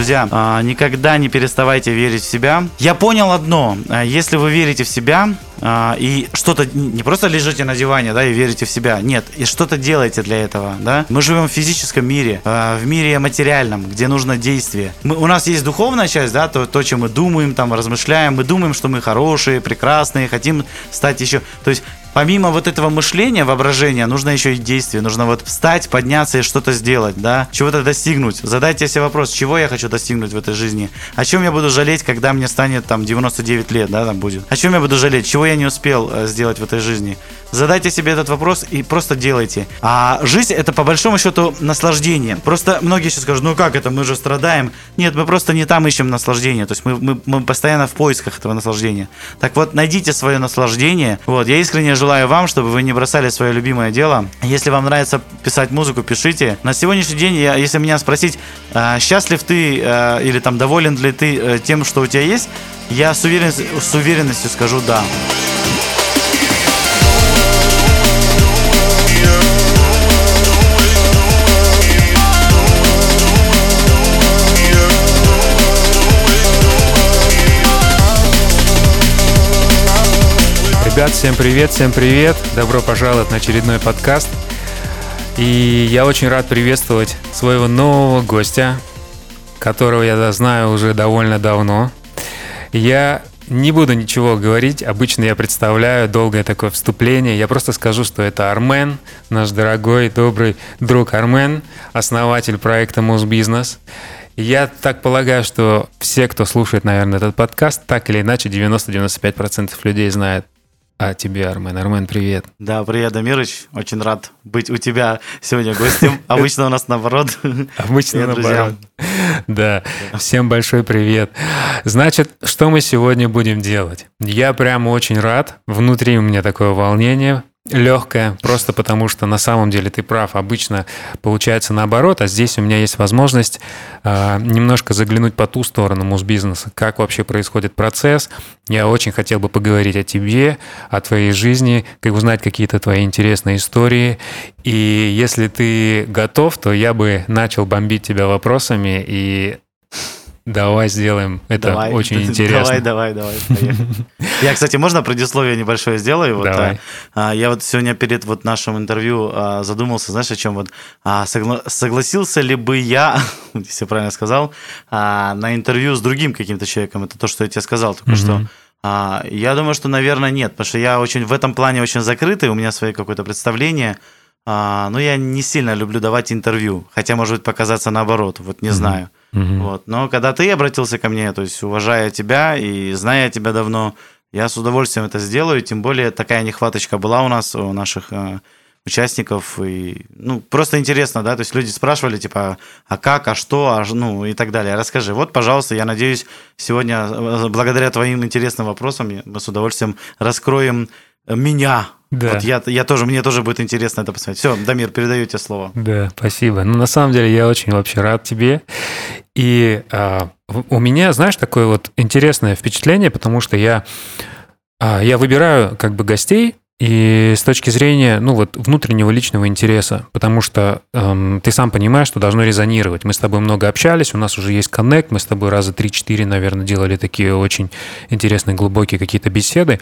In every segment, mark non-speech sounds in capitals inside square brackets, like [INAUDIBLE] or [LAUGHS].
Друзья, а, никогда не переставайте верить в себя. Я понял одно. А, если вы верите в себя, а, и что-то не просто лежите на диване, да, и верите в себя, нет, и что-то делаете для этого, да. Мы живем в физическом мире, в мире материальном, где нужно действие. Мы, у нас есть духовная часть, да, то, то, чем мы думаем, там, размышляем, мы думаем, что мы хорошие, прекрасные, хотим стать еще, то есть помимо вот этого мышления, воображения, нужно еще и действие. Нужно вот встать, подняться и что-то сделать, да, чего-то достигнуть. Задайте себе вопрос, чего я хочу достигнуть в этой жизни? О чем я буду жалеть, когда мне станет там 99 лет, да, там будет? О чем я буду жалеть? Чего я не успел э, сделать в этой жизни? Задайте себе этот вопрос и просто делайте. А жизнь это по большому счету наслаждение. Просто многие сейчас скажут, ну как это, мы же страдаем. Нет, мы просто не там ищем наслаждение. То есть мы, мы, мы постоянно в поисках этого наслаждения. Так вот, найдите свое наслаждение. Вот, я искренне желаю вам, чтобы вы не бросали свое любимое дело. Если вам нравится писать музыку, пишите. На сегодняшний день, я, если меня спросить, э, счастлив ты э, или там доволен ли ты э, тем, что у тебя есть, я с, уверен, с уверенностью скажу да. Ребят, всем привет, всем привет. Добро пожаловать на очередной подкаст. И я очень рад приветствовать своего нового гостя, которого я знаю уже довольно давно. Я не буду ничего говорить, обычно я представляю долгое такое вступление. Я просто скажу, что это Армен, наш дорогой, добрый друг Армен, основатель проекта Мосбизнес. Я так полагаю, что все, кто слушает, наверное, этот подкаст, так или иначе 90-95% людей знают а тебе, Армен. Армен, привет. Да, привет, Дамирыч. Очень рад быть у тебя сегодня гостем. [LAUGHS] Обычно у нас наоборот. Обычно наоборот. Да, всем большой привет. Значит, что мы сегодня будем делать? Я прямо очень рад. Внутри у меня такое волнение легкая, просто потому что на самом деле ты прав, обычно получается наоборот, а здесь у меня есть возможность э, немножко заглянуть по ту сторону мусбизнеса, как вообще происходит процесс. Я очень хотел бы поговорить о тебе, о твоей жизни, как узнать какие-то твои интересные истории. И если ты готов, то я бы начал бомбить тебя вопросами и Давай сделаем. Это давай, очень [LAUGHS] интересно. Давай, давай, [LAUGHS] давай. Я, кстати, можно предисловие небольшое сделаю? Вот, давай. А, я вот сегодня перед вот нашим интервью а, задумался, знаешь, о чем вот а, согла- согласился ли бы я, [LAUGHS] если я правильно сказал, а, на интервью с другим каким-то человеком. Это то, что я тебе сказал только mm-hmm. что. А, я думаю, что, наверное, нет, потому что я очень в этом плане очень закрытый, у меня свое какое-то представление. А, но я не сильно люблю давать интервью, хотя может показаться наоборот, вот не mm-hmm. знаю. Угу. Вот. Но когда ты обратился ко мне, то есть уважая тебя и зная тебя давно, я с удовольствием это сделаю, тем более такая нехваточка была у нас, у наших э, участников, и, ну, просто интересно, да, то есть люди спрашивали, типа, а как, а что, а, ну, и так далее. Расскажи, вот, пожалуйста, я надеюсь, сегодня, э, благодаря твоим интересным вопросам, мы с удовольствием раскроем меня, да. Вот я, я тоже, мне тоже будет интересно это посмотреть. Все, Дамир, передаю тебе слово. Да, спасибо. Ну, на самом деле, я очень вообще рад тебе. И а, у меня, знаешь, такое вот интересное впечатление, потому что я, а, я выбираю как бы гостей, и с точки зрения, ну вот, внутреннего личного интереса, потому что эм, ты сам понимаешь, что должно резонировать. Мы с тобой много общались, у нас уже есть коннект, мы с тобой раза 3-4, наверное, делали такие очень интересные, глубокие какие-то беседы.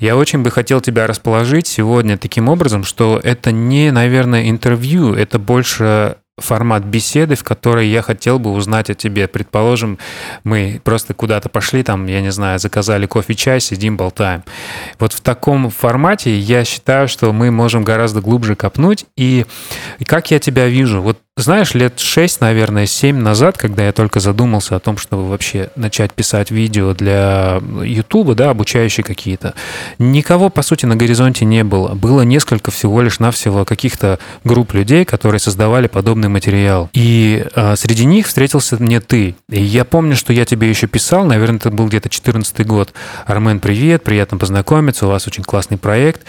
Я очень бы хотел тебя расположить сегодня таким образом, что это не, наверное, интервью, это больше формат беседы, в которой я хотел бы узнать о тебе. Предположим, мы просто куда-то пошли, там, я не знаю, заказали кофе, чай, сидим, болтаем. Вот в таком формате я считаю, что мы можем гораздо глубже копнуть. И, и как я тебя вижу? Вот знаешь, лет 6, наверное, 7 назад, когда я только задумался о том, чтобы вообще начать писать видео для Ютуба, да, обучающие какие-то, никого, по сути, на горизонте не было. Было несколько всего лишь навсего каких-то групп людей, которые создавали подобный материал. И а, среди них встретился мне ты. И я помню, что я тебе еще писал, наверное, это был где-то 14 год. Армен, привет, приятно познакомиться, у вас очень классный проект.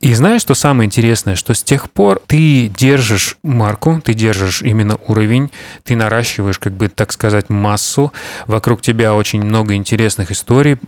И знаешь, что самое интересное, что с тех пор ты держишь марку, ты держишь держишь именно уровень, ты наращиваешь, как бы, так сказать, массу, вокруг тебя очень много интересных историй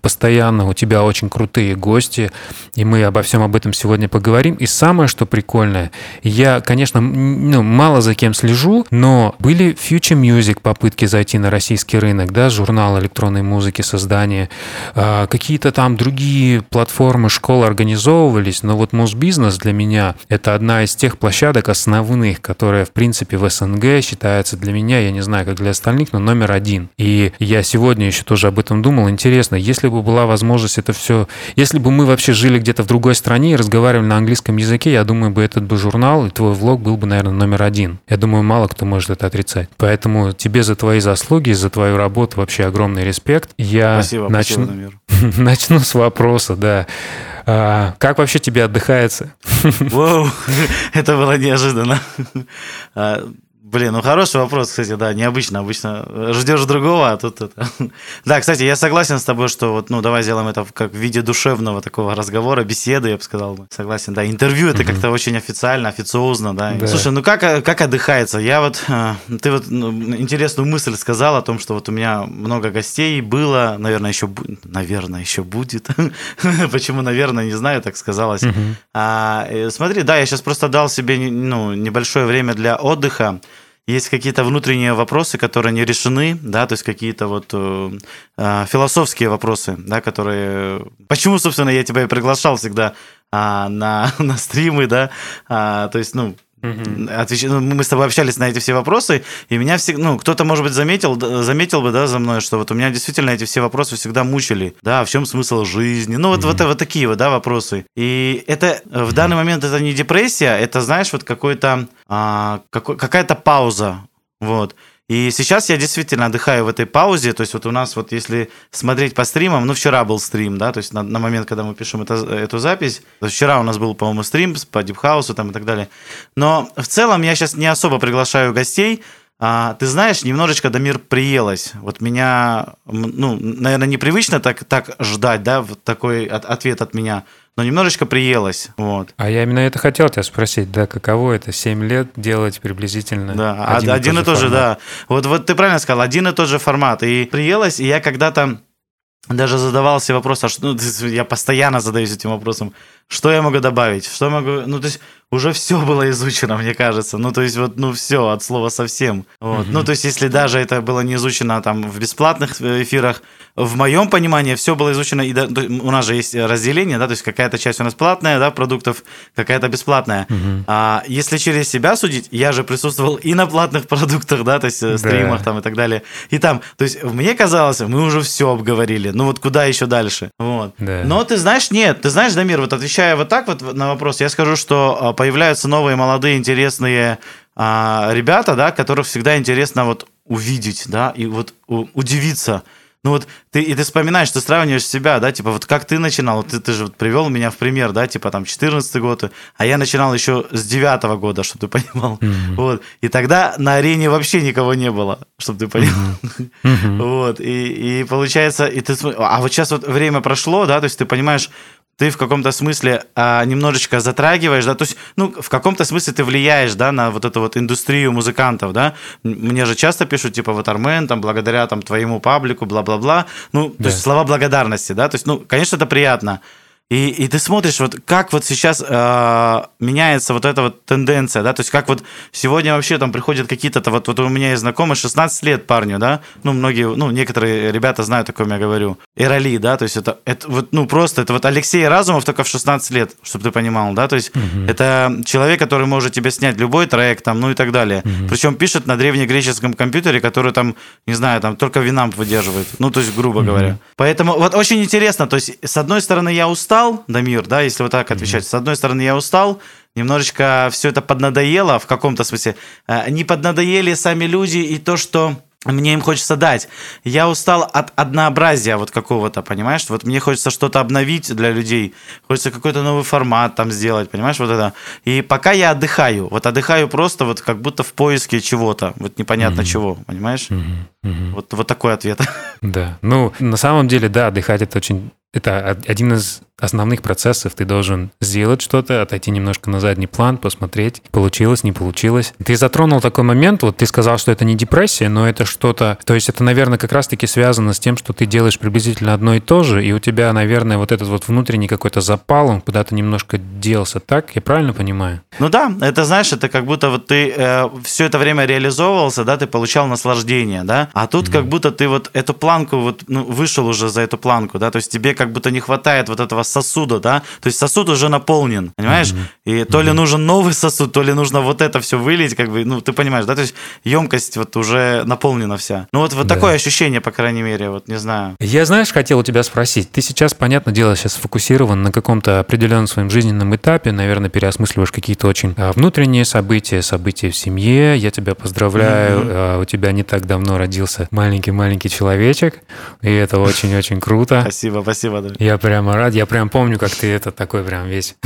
постоянно, у тебя очень крутые гости, и мы обо всем об этом сегодня поговорим. И самое, что прикольное, я, конечно, ну, мало за кем слежу, но были Future Music попытки зайти на российский рынок, да, журнал электронной музыки, создание, а, какие-то там другие платформы, школы организовывались, но вот Музбизнес для меня это одна из тех площадок основных, которая, в принципе, в СНГ считается для меня, я не знаю, как для остальных, но номер один. И я сегодня еще тоже об этом думал. Интересно, если бы была возможность это все... Если бы мы вообще жили где-то в другой стране и разговаривали на английском языке, я думаю, бы этот бы журнал и твой влог был бы, наверное, номер один. Я думаю, мало кто может это отрицать. Поэтому тебе за твои заслуги, за твою работу вообще огромный респект. Я Спасибо, начну... спасибо, [LAUGHS] начну с вопроса, да. А, как вообще тебе отдыхается? Воу, [LAUGHS] это было неожиданно. Блин, ну хороший вопрос, кстати, да, необычно. Обычно ждешь другого, а тут это. [LAUGHS] Да, кстати, я согласен с тобой, что вот, ну, давай сделаем это как в виде душевного такого разговора, беседы, я бы сказал. Согласен, да. Интервью это как-то очень официально, официозно, да. да. Слушай, ну как, как отдыхается? Я вот, э, ты вот ну, интересную мысль сказал о том, что вот у меня много гостей было, наверное, еще, наверное, еще будет. [LAUGHS] Почему, наверное, не знаю, так сказалось. А, э, смотри, да, я сейчас просто дал себе, ну, небольшое время для отдыха есть какие-то внутренние вопросы, которые не решены, да, то есть какие-то вот э, э, философские вопросы, да, которые... Почему, собственно, я тебя и приглашал всегда э, на, [LAUGHS] на стримы, да, э, то есть, ну, Угу. Отвеч... Ну, мы с тобой общались на эти все вопросы, и меня всегда, ну, кто-то, может быть, заметил, заметил бы, да, за мной, что вот у меня действительно эти все вопросы всегда мучили, да, а в чем смысл жизни, ну, вот, угу. вот, вот такие вот, да, вопросы. И это в данный момент это не депрессия, это, знаешь, вот какой-то, а, какая-то пауза, вот. И сейчас я действительно отдыхаю в этой паузе. То есть вот у нас вот если смотреть по стримам, ну вчера был стрим, да, то есть на, на момент, когда мы пишем это, эту запись, вчера у нас был, по-моему, стрим по дипхаусу там и так далее. Но в целом я сейчас не особо приглашаю гостей, а, ты знаешь, немножечко Дамир приелось. Вот меня, ну, наверное, непривычно так, так ждать, да, вот такой от, ответ от меня но немножечко приелось. Вот. А я именно это хотел тебя спросить, да, каково это 7 лет делать приблизительно да, один, один и тот же, да. Вот, вот ты правильно сказал, один и тот же формат. И приелось, и я когда-то даже задавался вопрос, а что, ну, [LAUGHS] я постоянно задаюсь этим вопросом, что я могу добавить, что могу, ну, то есть уже все было изучено, мне кажется, ну, то есть вот, ну, все, от слова совсем, вот. ну, то есть если даже это было не изучено там в бесплатных э, эфирах, в моем понимании все было изучено, и да, у нас же есть разделение, да, то есть какая-то часть у нас платная, да, продуктов, какая-то бесплатная. Угу. А если через себя судить, я же присутствовал и на платных [LAUGHS] продуктах, да, то есть э, да. стримах там и так далее, и там, то есть мне казалось, мы уже все обговорили, ну вот куда еще дальше, вот. Да. Но ты знаешь, нет, ты знаешь, Дамир, вот отвечая вот так вот на вопрос, я скажу, что а, появляются новые молодые интересные а, ребята, да, которых всегда интересно вот увидеть, да, и вот удивиться, ну вот ты, и ты вспоминаешь, ты сравниваешь себя, да, типа вот как ты начинал, ты, ты же вот привел меня в пример, да, типа там 14 год, а я начинал еще с 9 года, чтобы ты понимал. Mm-hmm. Вот. И тогда на арене вообще никого не было, чтобы ты понимал. Mm-hmm. [LAUGHS] Вот. И, и получается, и ты, а вот сейчас вот время прошло, да, то есть ты понимаешь, ты в каком-то смысле а, немножечко затрагиваешь, да, то есть, ну, в каком-то смысле ты влияешь, да, на вот эту вот индустрию музыкантов, да. Мне же часто пишут, типа, вот Армен, там, благодаря там твоему паблику, бла-бла-бла. Ну, то да. есть слова благодарности, да, то есть, ну, конечно, это приятно. И, и ты смотришь, вот как вот сейчас э, меняется вот эта вот тенденция, да, то есть как вот сегодня вообще там приходят какие-то, вот, вот у меня есть знакомый 16 лет парню, да, ну, многие, ну, некоторые ребята знают, о ком я говорю, Эроли, да, то есть это, это вот, ну, просто, это вот Алексей Разумов только в 16 лет, чтобы ты понимал, да, то есть угу. это человек, который может тебе снять любой трек, там, ну и так далее, угу. причем пишет на древнегреческом компьютере, который там, не знаю, там только винамп выдерживает, ну, то есть, грубо угу. говоря. Поэтому вот очень интересно, то есть, с одной стороны, я устал, устал, Дамир, да, если вот так отвечать. Mm-hmm. С одной стороны, я устал, немножечко все это поднадоело в каком-то смысле. Э, не поднадоели сами люди и то, что мне им хочется дать. Я устал от однообразия вот какого-то, понимаешь? Вот мне хочется что-то обновить для людей, хочется какой-то новый формат там сделать, понимаешь, вот это. И пока я отдыхаю, вот отдыхаю просто вот как будто в поиске чего-то, вот непонятно mm-hmm. чего, понимаешь? Mm-hmm. Mm-hmm. Вот, вот такой ответ. [LAUGHS] Да, ну на самом деле, да, отдыхать это очень это один из основных процессов. Ты должен сделать что-то, отойти немножко на задний план, посмотреть, получилось, не получилось. Ты затронул такой момент, вот ты сказал, что это не депрессия, но это что-то... То есть это, наверное, как раз-таки связано с тем, что ты делаешь приблизительно одно и то же, и у тебя, наверное, вот этот вот внутренний какой-то запал, он куда-то немножко делся. Так? Я правильно понимаю? Ну да, это, знаешь, это как будто вот ты э, все это время реализовывался, да, ты получал наслаждение, да, а тут mm-hmm. как будто ты вот эту планку вот ну, вышел уже за эту планку, да, то есть тебе как будто не хватает вот этого сосуда, да, то есть сосуд уже наполнен, понимаешь, mm-hmm. и то ли mm-hmm. нужен новый сосуд, то ли нужно вот это все вылить, как бы, ну, ты понимаешь, да, то есть емкость вот уже наполнена вся. Ну, вот, вот да. такое ощущение, по крайней мере, вот не знаю. Я, знаешь, хотел у тебя спросить, ты сейчас, понятное дело, сейчас сфокусирован на каком-то определенном своем жизненном этапе, наверное, переосмысливаешь какие-то очень а, внутренние события, события в семье, я тебя поздравляю, mm-hmm. у тебя не так давно родился маленький-маленький человечек, и это очень-очень круто. Спасибо, спасибо. Я прямо рад, я прям помню, как ты это такой прям весь... [LAUGHS]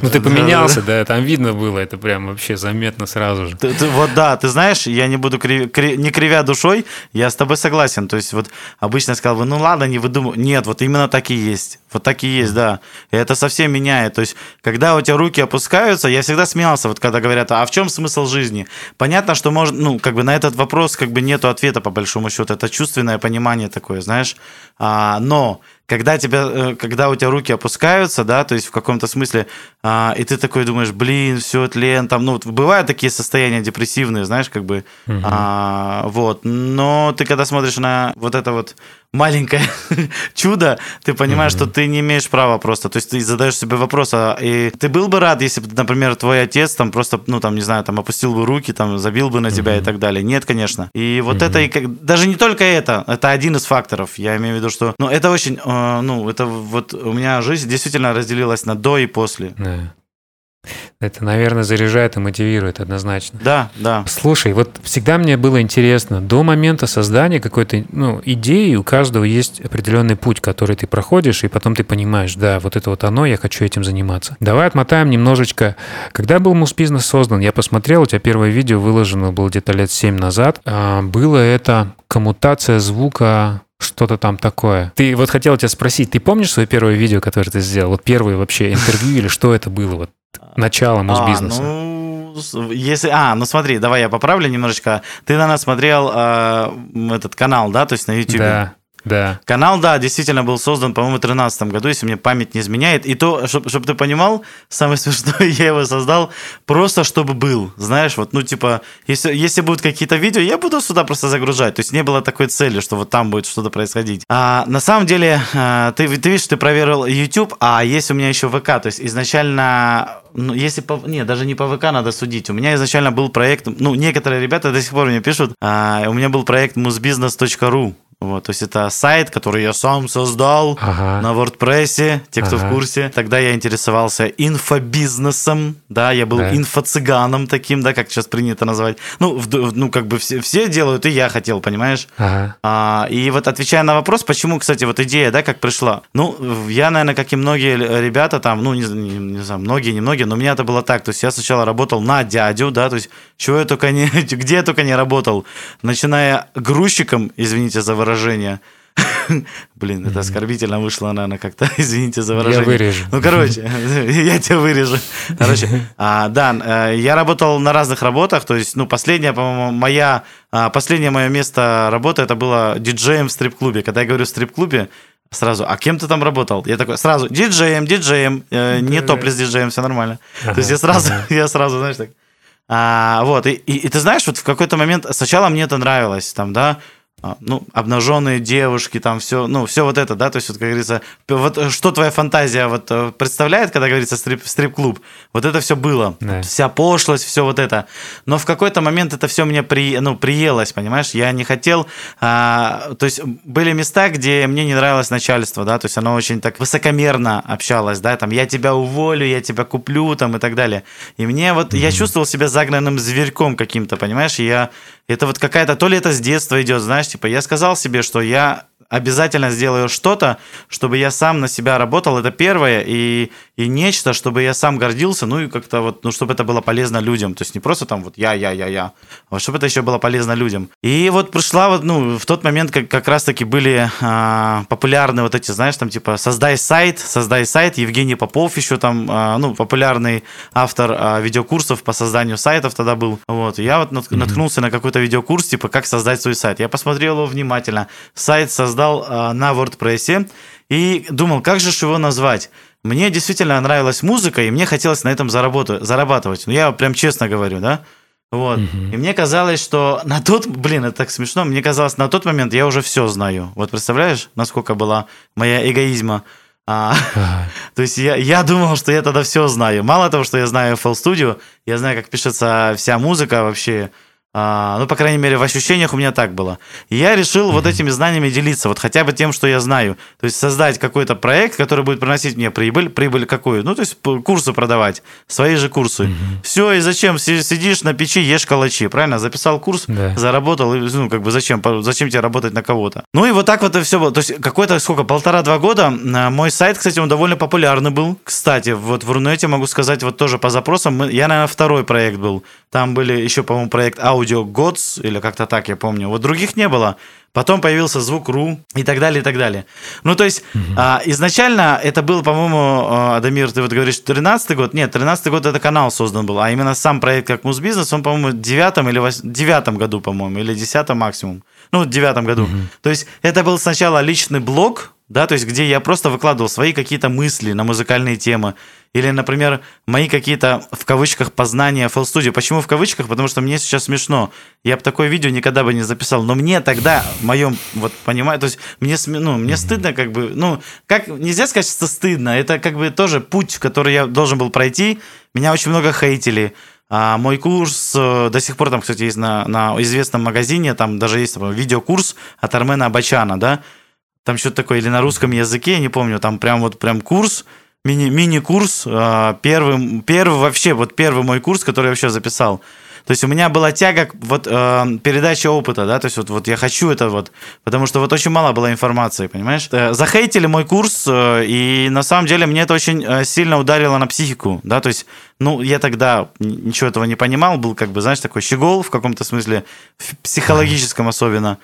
Ну, ты поменялся, да, там видно было, это прям вообще заметно сразу же. Вот да, ты знаешь, я не буду не кривя душой, я с тобой согласен. То есть вот обычно сказал бы, ну ладно, не выдумывай. Нет, вот именно так и есть. Вот так и есть, да. И это совсем меняет. То есть, когда у тебя руки опускаются, я всегда смеялся, вот когда говорят, а в чем смысл жизни? Понятно, что может, ну, как бы на этот вопрос как бы нету ответа по большому счету. Это чувственное понимание такое, знаешь. А, но когда, тебя, э, когда у тебя руки опускаются, да, то есть в каком-то смысле, а, и ты такой думаешь, блин, все тлен, там, ну, бывают такие состояния депрессивные, знаешь, как бы, угу. а, вот, но ты когда смотришь на вот это вот маленькое [LAUGHS] чудо, ты понимаешь, mm-hmm. что ты не имеешь права просто. То есть ты задаешь себе вопрос, а и ты был бы рад, если бы, например, твой отец там просто, ну там, не знаю, там опустил бы руки, там забил бы на тебя mm-hmm. и так далее. Нет, конечно. И вот mm-hmm. это, и даже не только это, это один из факторов. Я имею в виду, что, ну это очень, э, ну это вот у меня жизнь действительно разделилась на до и после. Yeah. Это, наверное, заряжает и мотивирует однозначно. Да, да. Слушай, вот всегда мне было интересно, до момента создания какой-то ну, идеи у каждого есть определенный путь, который ты проходишь, и потом ты понимаешь, да, вот это вот оно, я хочу этим заниматься. Давай отмотаем немножечко. Когда был Мус-бизнес создан, я посмотрел, у тебя первое видео выложено было где-то лет 7 назад. А, было это коммутация звука что-то там такое. Ты вот хотел тебя спросить, ты помнишь свое первое видео, которое ты сделал? Вот первое вообще интервью или что это было? Вот начало Мосбизнеса? А, ну, если... А, ну смотри, давай я поправлю немножечко. Ты, наверное, смотрел э, этот канал, да, то есть на YouTube? Да. Да. Канал, да, действительно был создан, по-моему, в 2013 году, если мне память не изменяет. И то, чтобы чтоб ты понимал, самое [LAUGHS] смешное, я его создал просто, чтобы был. Знаешь, вот, ну, типа, если, если будут какие-то видео, я буду сюда просто загружать. То есть не было такой цели, что вот там будет что-то происходить. А на самом деле, а, ты, ты видишь, ты проверил YouTube, а есть у меня еще ВК. То есть изначально ну, если по... Не, даже не по ВК надо судить. У меня изначально был проект, ну, некоторые ребята до сих пор мне пишут, а, у меня был проект musbusiness.ru. Вот, то есть это сайт, который я сам создал ага. на WordPress, те, кто ага. в курсе. Тогда я интересовался инфобизнесом, да, я был да. инфо-цыганом таким, да, как сейчас принято называть. Ну, в, ну как бы все, все делают, и я хотел, понимаешь? Ага. А, и вот отвечая на вопрос, почему, кстати, вот идея, да, как пришла. Ну, я, наверное, как и многие ребята там, ну, не, не, не знаю, многие, не многие, но у меня это было так. То есть я сначала работал на дядю, да, то есть чего я только не, [LAUGHS] где я только не работал, начиная грузчиком, извините за выражение, выражение. [LAUGHS] Блин, это оскорбительно вышло, наверное, как-то. [LAUGHS] Извините за выражение. Я вырежу. Ну, короче, [LAUGHS] я тебя вырежу. Короче, а, да, э, я работал на разных работах. То есть, ну, последняя, по-моему, моя... А, последнее мое место работы это было диджеем в стрип-клубе. Когда я говорю стрип-клубе, сразу, а кем ты там работал? Я такой, сразу, диджеем, диджеем, э, не топлес диджеем, все нормально. То есть я сразу, я сразу, знаешь, так... А, вот, и, и, и ты знаешь, вот в какой-то момент сначала мне это нравилось, там, да, ну, обнаженные девушки, там все, ну, все вот это, да, то есть, вот, как говорится, вот э, что твоя фантазия вот э, представляет, когда говорится стрип, стрип-клуб, вот это все было, да. вся пошлость, все вот это, но в какой-то момент это все мне при, ну, приелось, понимаешь, я не хотел, а, то есть, были места, где мне не нравилось начальство, да, то есть, оно очень так высокомерно общалось, да, там, я тебя уволю, я тебя куплю, там, и так далее, и мне вот, mm-hmm. я чувствовал себя загнанным зверьком каким-то, понимаешь, и я это вот какая-то, то ли это с детства идет, знаешь, типа я сказал себе, что я обязательно сделаю что-то, чтобы я сам на себя работал, это первое, и и нечто, чтобы я сам гордился, ну и как-то вот, ну, чтобы это было полезно людям. То есть не просто там вот я, я, я, я, а чтобы это еще было полезно людям. И вот пришла вот, ну, в тот момент как, как раз-таки были а, популярны вот эти, знаешь, там типа создай сайт, создай сайт, Евгений Попов еще там, а, ну, популярный автор а, видеокурсов по созданию сайтов тогда был. Вот, я вот наткнулся mm-hmm. на какой-то видеокурс, типа, как создать свой сайт. Я посмотрел его внимательно. Сайт создал а, на WordPress и думал, как же его назвать. Мне действительно нравилась музыка, и мне хотелось на этом заработать, зарабатывать. Ну, я прям честно говорю, да? Вот. Угу. И мне казалось, что на тот, блин, это так смешно, мне казалось, на тот момент я уже все знаю. Вот представляешь, насколько была моя эгоизма. А, ага. [LAUGHS] то есть я, я думал, что я тогда все знаю. Мало того, что я знаю FL Studio, я знаю, как пишется вся музыка вообще, а, ну, по крайней мере, в ощущениях у меня так было. И я решил mm-hmm. вот этими знаниями делиться, вот хотя бы тем, что я знаю. То есть создать какой-то проект, который будет приносить мне прибыль. Прибыль какую? Ну, то есть курсы продавать, свои же курсы. Mm-hmm. Все, и зачем? Сидишь на печи, ешь калачи, правильно? Записал курс, да. заработал, ну, как бы зачем? Зачем тебе работать на кого-то? Ну, и вот так вот и все было. То есть какой-то, сколько, полтора-два года а, мой сайт, кстати, он довольно популярный был. Кстати, вот в Рунете могу сказать, вот тоже по запросам, я, наверное, второй проект был. Там были еще, по-моему, проект Audio Gods, или как-то так, я помню. Вот других не было. Потом появился звук РУ и так далее, и так далее. Ну, то есть, угу. а, изначально это был, по-моему, а, Адамир, ты вот говоришь, 13 год? Нет, 13 год это канал создан был, а именно сам проект как Музбизнес, он, по-моему, в 9 или 8, 9 году, по-моему, или 10 максимум. Ну, в 9 году. Угу. То есть, это был сначала личный блог, да, то есть, где я просто выкладывал свои какие-то мысли на музыкальные темы. Или, например, мои какие-то, в кавычках, познания FL Studio. Почему в кавычках? Потому что мне сейчас смешно. Я бы такое видео никогда бы не записал. Но мне тогда, в моем, вот, понимаю, то есть мне, ну, мне стыдно как бы, ну, как, нельзя сказать, что стыдно. Это как бы тоже путь, который я должен был пройти. Меня очень много хейтили. А мой курс э, до сих пор там, кстати, есть на, на известном магазине, там даже есть там, видеокурс от Армена Абачана, да, там что-то такое, или на русском языке, я не помню, там прям вот прям курс, мини, мини-курс, а, первый, первый вообще, вот первый мой курс, который я вообще записал. То есть у меня была тяга вот э, передачи опыта, да, то есть вот, вот я хочу это вот, потому что вот очень мало было информации, понимаешь? Э, захейтили мой курс, э, и на самом деле мне это очень э, сильно ударило на психику, да, то есть, ну, я тогда ничего этого не понимал, был как бы, знаешь, такой щегол в каком-то смысле, в психологическом особенно.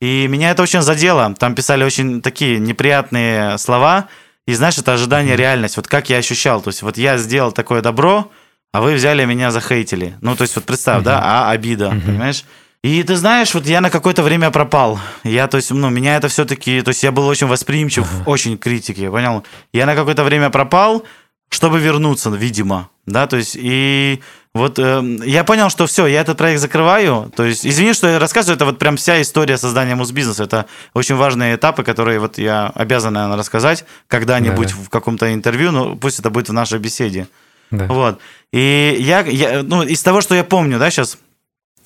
И меня это очень задело. Там писали очень такие неприятные слова, и знаешь, это ожидание реальность. Вот как я ощущал. То есть вот я сделал такое добро, а вы взяли меня захейтили. Ну, то есть вот представь, uh-huh. да, а обида, uh-huh. понимаешь? И ты знаешь, вот я на какое-то время пропал. Я, то есть, ну, меня это все-таки, то есть я был очень восприимчив, uh-huh. очень критике, понял? Я на какое-то время пропал, чтобы вернуться, видимо, да, то есть и вот э, я понял, что все, я этот проект закрываю. То есть, извини, что я рассказываю, это вот прям вся история создания музбизнеса. Это очень важные этапы, которые вот я обязан, наверное, рассказать когда-нибудь да, да. в каком-то интервью, но пусть это будет в нашей беседе. Да. Вот. И я, я, ну, из того, что я помню, да, сейчас,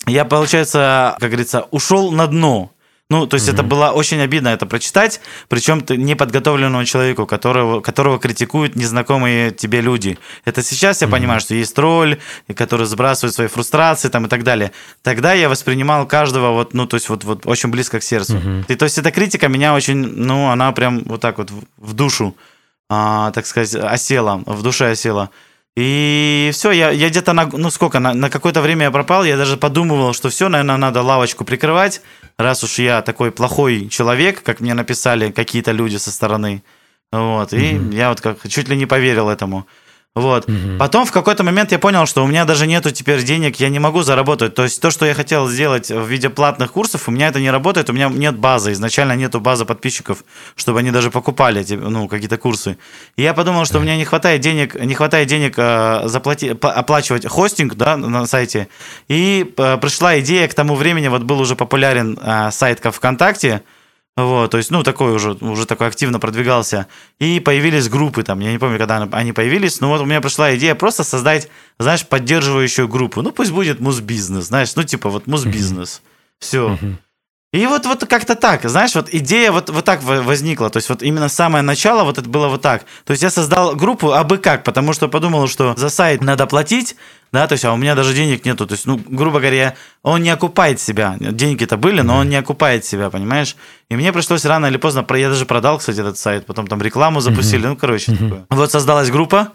я, получается, как говорится, ушел на дно. Ну, то есть mm-hmm. это было очень обидно это прочитать, причем неподготовленному человеку, которого, которого критикуют незнакомые тебе люди. Это сейчас я mm-hmm. понимаю, что есть тролль, который сбрасывает свои фрустрации там и так далее. Тогда я воспринимал каждого вот, ну, то есть вот, вот очень близко к сердцу. Mm-hmm. И то есть эта критика меня очень, ну, она прям вот так вот в, душу, а, так сказать, осела, в душе осела. И все, я, я где-то на, ну сколько, на, на какое-то время я пропал, я даже подумывал, что все, наверное, надо лавочку прикрывать, раз уж я такой плохой человек, как мне написали какие-то люди со стороны. Вот, и mm-hmm. я вот как чуть ли не поверил этому. Вот. Угу. Потом в какой-то момент я понял, что у меня даже нету теперь денег, я не могу заработать. То есть то, что я хотел сделать в виде платных курсов, у меня это не работает, у меня нет базы, изначально нету базы подписчиков, чтобы они даже покупали эти, ну, какие-то курсы. И я подумал, что у меня не хватает денег, не хватает денег э, заплати, оплачивать хостинг да, на сайте. И э, пришла идея, к тому времени вот был уже популярен э, сайт ВКонтакте, вот, то есть, ну, такой уже, уже такой активно продвигался. И появились группы там, я не помню, когда они появились, но вот у меня пришла идея просто создать, знаешь, поддерживающую группу. Ну, пусть будет музбизнес, знаешь, ну, типа вот музбизнес. Все. И вот, вот как-то так, знаешь, вот идея вот, вот так возникла, то есть вот именно самое начало вот это было вот так. То есть я создал группу абы как, потому что подумал, что за сайт надо платить, да, то есть, а у меня даже денег нету, то есть, ну, грубо говоря, он не окупает себя, деньги-то были, но он не окупает себя, понимаешь? И мне пришлось рано или поздно, я даже продал, кстати, этот сайт, потом там рекламу запустили, ну, короче, такое. Вот создалась группа,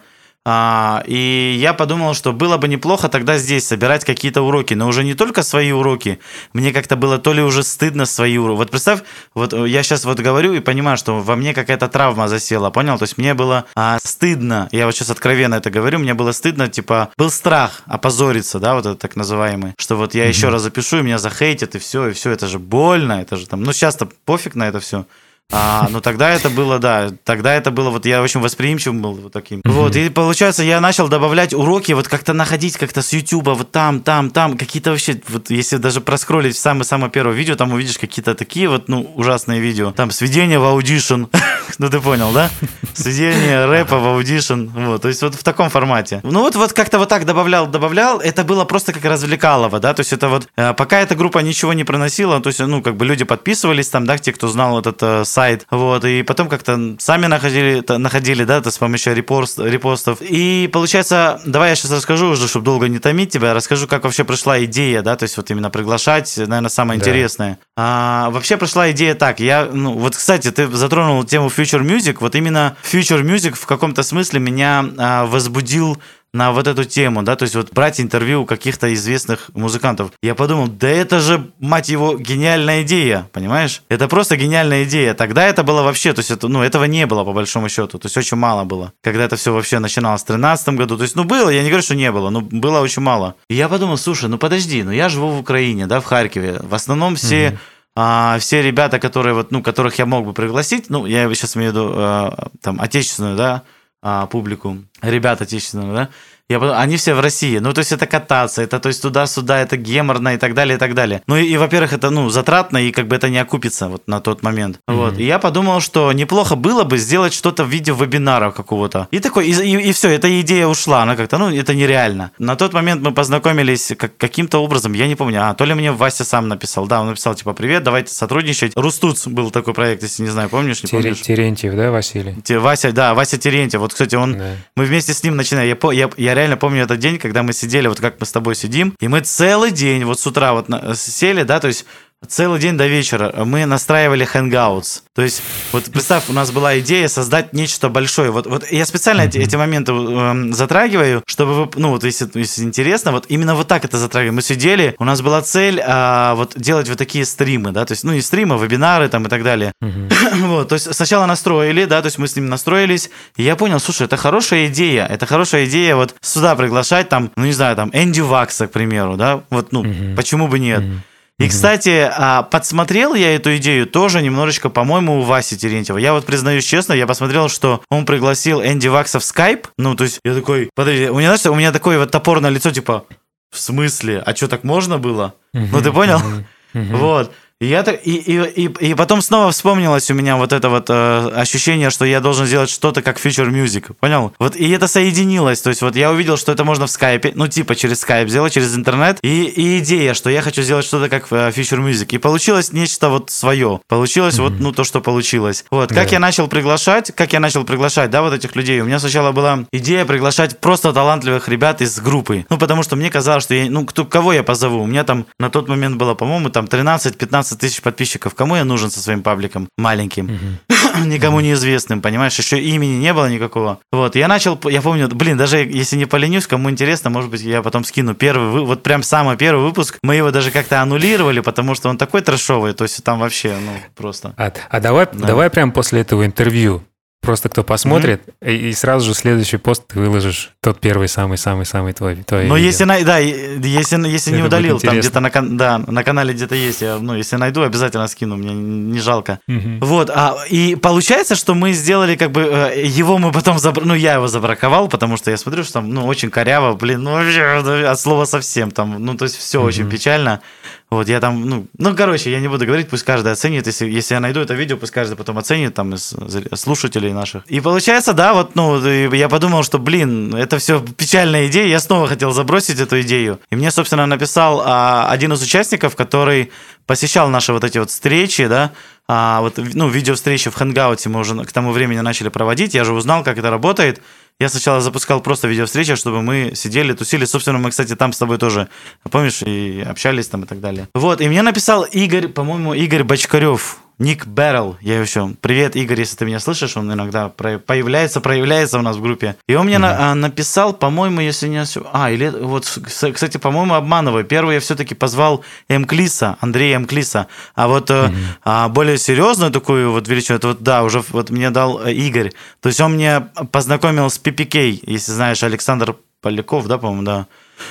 а, и я подумал, что было бы неплохо тогда здесь собирать какие-то уроки, но уже не только свои уроки. Мне как-то было то ли уже стыдно свои уроки. Вот представь, вот я сейчас вот говорю и понимаю, что во мне какая-то травма засела, понял? То есть мне было а, стыдно, я вот сейчас откровенно это говорю, мне было стыдно, типа, был страх опозориться, да, вот это так называемый, что вот я mm-hmm. еще раз запишу, и меня захейтят, и все, и все, это же больно, это же там, ну сейчас-то пофиг на это все. А, ну тогда это было, да, тогда это было, вот я очень восприимчивым был вот таким. Mm-hmm. Вот, и получается, я начал добавлять уроки, вот как-то находить как-то с Ютуба, вот там, там, там, какие-то вообще, вот если даже проскролить самое-самое первое видео, там увидишь какие-то такие вот, ну, ужасные видео. Там сведение в Audition, [LAUGHS] [LAUGHS] ну ты понял, да? Сведение рэпа в Audition, вот, то есть вот в таком формате. Ну вот, вот как-то вот так добавлял, добавлял, это было просто как развлекалово, да, то есть это вот, э, пока эта группа ничего не проносила, то есть, ну, как бы люди подписывались там, да, те, кто знал этот э, сайт, вот, и потом как-то сами находили, находили, да, с помощью репост, репостов. И получается, давай я сейчас расскажу уже, чтобы долго не томить тебя, расскажу, как вообще пришла идея, да, то есть вот именно приглашать, наверное, самое да. интересное. А, вообще пришла идея так, я, ну, вот, кстати, ты затронул тему Future Music, вот именно Future Music в каком-то смысле меня а, возбудил на вот эту тему, да, то есть вот брать интервью у каких-то известных музыкантов. Я подумал, да это же, мать его, гениальная идея, понимаешь? Это просто гениальная идея. Тогда это было вообще, то есть это, ну, этого не было по большому счету, то есть очень мало было. Когда это все вообще начиналось в 2013 году, то есть, ну, было, я не говорю, что не было, но было очень мало. И я подумал, слушай, ну подожди, ну я живу в Украине, да, в Харькове. В основном все... Mm-hmm а, все ребята, которые вот, ну, которых я мог бы пригласить, ну, я сейчас имею в виду э, там отечественную, да, а, публику, ребят отечественных, да, я подумал, они все в России. Ну, то есть это кататься, это то есть туда-сюда, это геморно и так далее, и так далее. Ну, и, и во-первых, это, ну, затратно, и как бы это не окупится вот на тот момент. Mm-hmm. Вот. И я подумал, что неплохо было бы сделать что-то в виде вебинара какого-то. И такой, и, и, и все, эта идея ушла, она как-то, ну, это нереально. На тот момент мы познакомились как, каким-то образом, я не помню, а, то ли мне Вася сам написал, да, он написал, типа, привет, давайте сотрудничать. Рустуц был такой проект, если не знаю, помнишь, не помнишь? Терентьев, да, Василий? Вася, да, Вася Терентьев. Вот, кстати, он, да. мы вместе с ним начинали, я, я, я реально помню этот день, когда мы сидели, вот как мы с тобой сидим, и мы целый день, вот с утра вот сели, да, то есть целый день до вечера мы настраивали hangouts. То есть, вот представь, у нас была идея создать нечто большое. Вот, вот я специально эти, эти моменты э, затрагиваю, чтобы вы, ну вот если, если интересно, вот именно вот так это затрагиваем. Мы сидели, у нас была цель э, вот делать вот такие стримы, да, то есть, ну не стримы, вебинары там и так далее. Mm-hmm. [COUGHS] вот, то есть сначала настроили, да, то есть мы с ним настроились, и я понял, слушай, это хорошая идея, это хорошая идея вот сюда приглашать там, ну не знаю, там Энди Вакса, к примеру, да, вот, ну, mm-hmm. почему бы нет. Mm-hmm. И, кстати, а, подсмотрел я эту идею тоже немножечко, по-моему, у Васи Терентьева. Я вот признаюсь честно, я посмотрел, что он пригласил Энди Вакса в скайп. Ну, то есть, я такой, подожди, у меня, знаешь, у меня такое вот топорное лицо, типа, в смысле? А что, так можно было? Ну, ты понял? [LAUGHS] Вот. И, я, и, и, и, и потом снова вспомнилось у меня вот это вот э, ощущение, что я должен сделать что-то как Future Music, понял? Вот и это соединилось, то есть вот я увидел, что это можно в скайпе, ну типа через скайп сделать, через интернет, и, и идея, что я хочу сделать что-то как э, Future Music, и получилось нечто вот свое, получилось mm-hmm. вот ну то, что получилось. Вот, как yeah. я начал приглашать, как я начал приглашать, да, вот этих людей, у меня сначала была идея приглашать просто талантливых ребят из группы, ну потому что мне казалось, что я, ну кто, кого я позову, у меня там на тот момент было, по-моему, там 13-15 15 тысяч подписчиков. Кому я нужен со своим пабликом маленьким? Угу. [LAUGHS] Никому неизвестным, понимаешь? Еще имени не было никакого. Вот, я начал, я помню, блин, даже если не поленюсь, кому интересно, может быть, я потом скину первый, вот прям самый первый выпуск. Мы его даже как-то аннулировали, потому что он такой трэшовый, то есть там вообще, ну, просто. А, а давай, да. давай прям после этого интервью Просто кто посмотрит, mm-hmm. и, сразу же следующий пост ты выложишь тот первый самый-самый-самый твой. твой ну, если, на, да, если, если не удалил, там где-то на, да, на канале где-то есть, я, ну, если найду, обязательно скину, мне не жалко. Mm-hmm. Вот, а, и получается, что мы сделали как бы, э, его мы потом, забр... ну, я его забраковал, потому что я смотрю, что там, ну, очень коряво, блин, ну, вообще, от слова совсем, там, ну, то есть все mm-hmm. очень печально. Вот я там, ну, ну, короче, я не буду говорить, пусть каждый оценит. Если, если я найду это видео, пусть каждый потом оценит, там, из слушателей наших. И получается, да, вот, ну, я подумал, что, блин, это все печальная идея. Я снова хотел забросить эту идею. И мне, собственно, написал а, один из участников, который посещал наши вот эти вот встречи, да, а, вот, ну, видео встречи в Хэнгауте мы уже к тому времени начали проводить. Я же узнал, как это работает. Я сначала запускал просто видеовстречи, чтобы мы сидели, тусили. Собственно, мы, кстати, там с тобой тоже, помнишь, и общались там и так далее. Вот, и мне написал Игорь, по-моему, Игорь Бочкарев. Ник Берл, я еще. Привет, Игорь, если ты меня слышишь, он иногда появляется, проявляется у нас в группе. И он мне mm-hmm. на, а, написал, по-моему, если не А, или вот, кстати, по-моему, обманываю. Первый я все-таки позвал М. Клиса, Андрея М. Клиса. А вот mm-hmm. а, более серьезную такую вот величину, это вот, да, уже вот мне дал э, Игорь. То есть он мне познакомил с PPK, если знаешь, Александр Поляков, да, по-моему, да.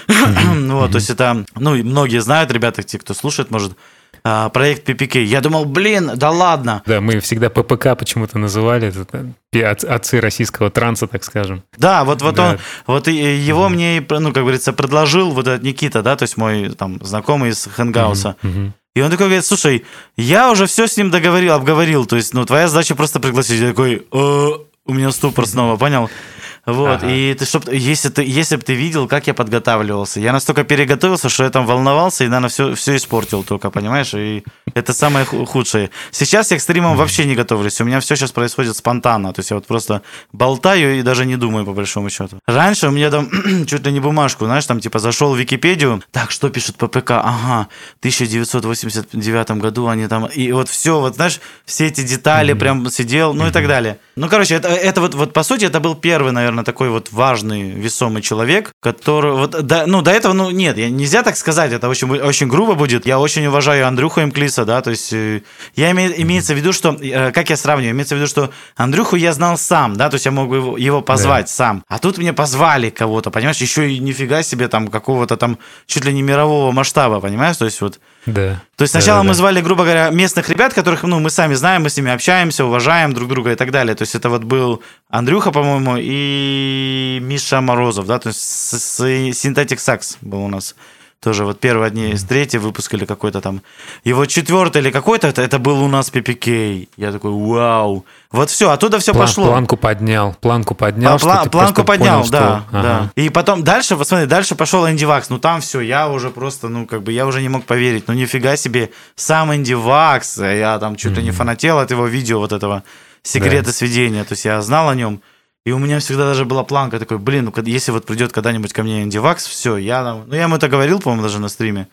Mm-hmm. [CLEARS THROAT] вот, то есть это, ну, многие знают, ребята, те, кто слушает, может, проект PPK. Я думал, блин, да ладно. Да, мы всегда ППК почему-то называли, это отцы российского транса, так скажем. Да, вот, вот да. он, вот его mm-hmm. мне, ну, как говорится, предложил вот этот Никита, да, то есть мой там знакомый из Хэнгауса. Mm-hmm. И он такой говорит, слушай, я уже все с ним договорил, обговорил, то есть, ну, твоя задача просто пригласить. Я такой, э, у меня ступор снова, понял? Вот, ага. и ты, чтоб, если, ты, если бы ты видел, как я подготавливался, я настолько переготовился, что я там волновался и, наверное, все, все испортил только, понимаешь? И это самое худшее. Сейчас я к стримам вообще не готовлюсь, у меня все сейчас происходит спонтанно, то есть я вот просто болтаю и даже не думаю, по большому счету. Раньше у меня там [CLEARS THROAT] чуть ли не бумажку, знаешь, там типа зашел в Википедию, так, что пишет ППК? Ага, в 1989 году они там, и вот все, вот знаешь, все эти детали прям сидел, ну и так далее. Ну, короче, это, это вот, вот по сути, это был первый, наверное, наверное, такой вот важный, весомый человек, который... Вот, да, ну, до этого, ну, нет, я, нельзя так сказать, это очень, очень грубо будет. Я очень уважаю Андрюху Эмклиса, да, то есть э, я име, имеется в виду, что... Э, как я сравниваю? Имеется в виду, что Андрюху я знал сам, да, то есть я мог его, его позвать да. сам. А тут мне позвали кого-то, понимаешь, еще и нифига себе там какого-то там чуть ли не мирового масштаба, понимаешь, то есть вот... Да. То есть сначала да, да, мы звали, грубо говоря, местных ребят, которых, ну, мы сами знаем, мы с ними общаемся, уважаем друг друга и так далее. То есть это вот был Андрюха, по-моему, и Миша Морозов, да, то есть Synthetic Sax был у нас тоже вот первые одни из третий выпуск или какой-то там. И вот четвертый или какой-то, это, это был у нас PPK. Я такой, вау. Вот все, оттуда все План, пошло. Планку поднял, планку поднял. Пла- планку поднял, понял, да, что... да. И потом дальше, вот смотри, дальше пошел Энди Вакс. Ну там все, я уже просто, ну как бы, я уже не мог поверить. Ну нифига себе, сам Энди Вакс. Я там что-то mm-hmm. не фанател от его видео вот этого секреты да. сведения. То есть я знал о нем. И у меня всегда даже была планка такой, блин, ну если вот придет когда-нибудь ко мне Индивакс, все, я там... Ну, я ему это говорил, по-моему, даже на стриме.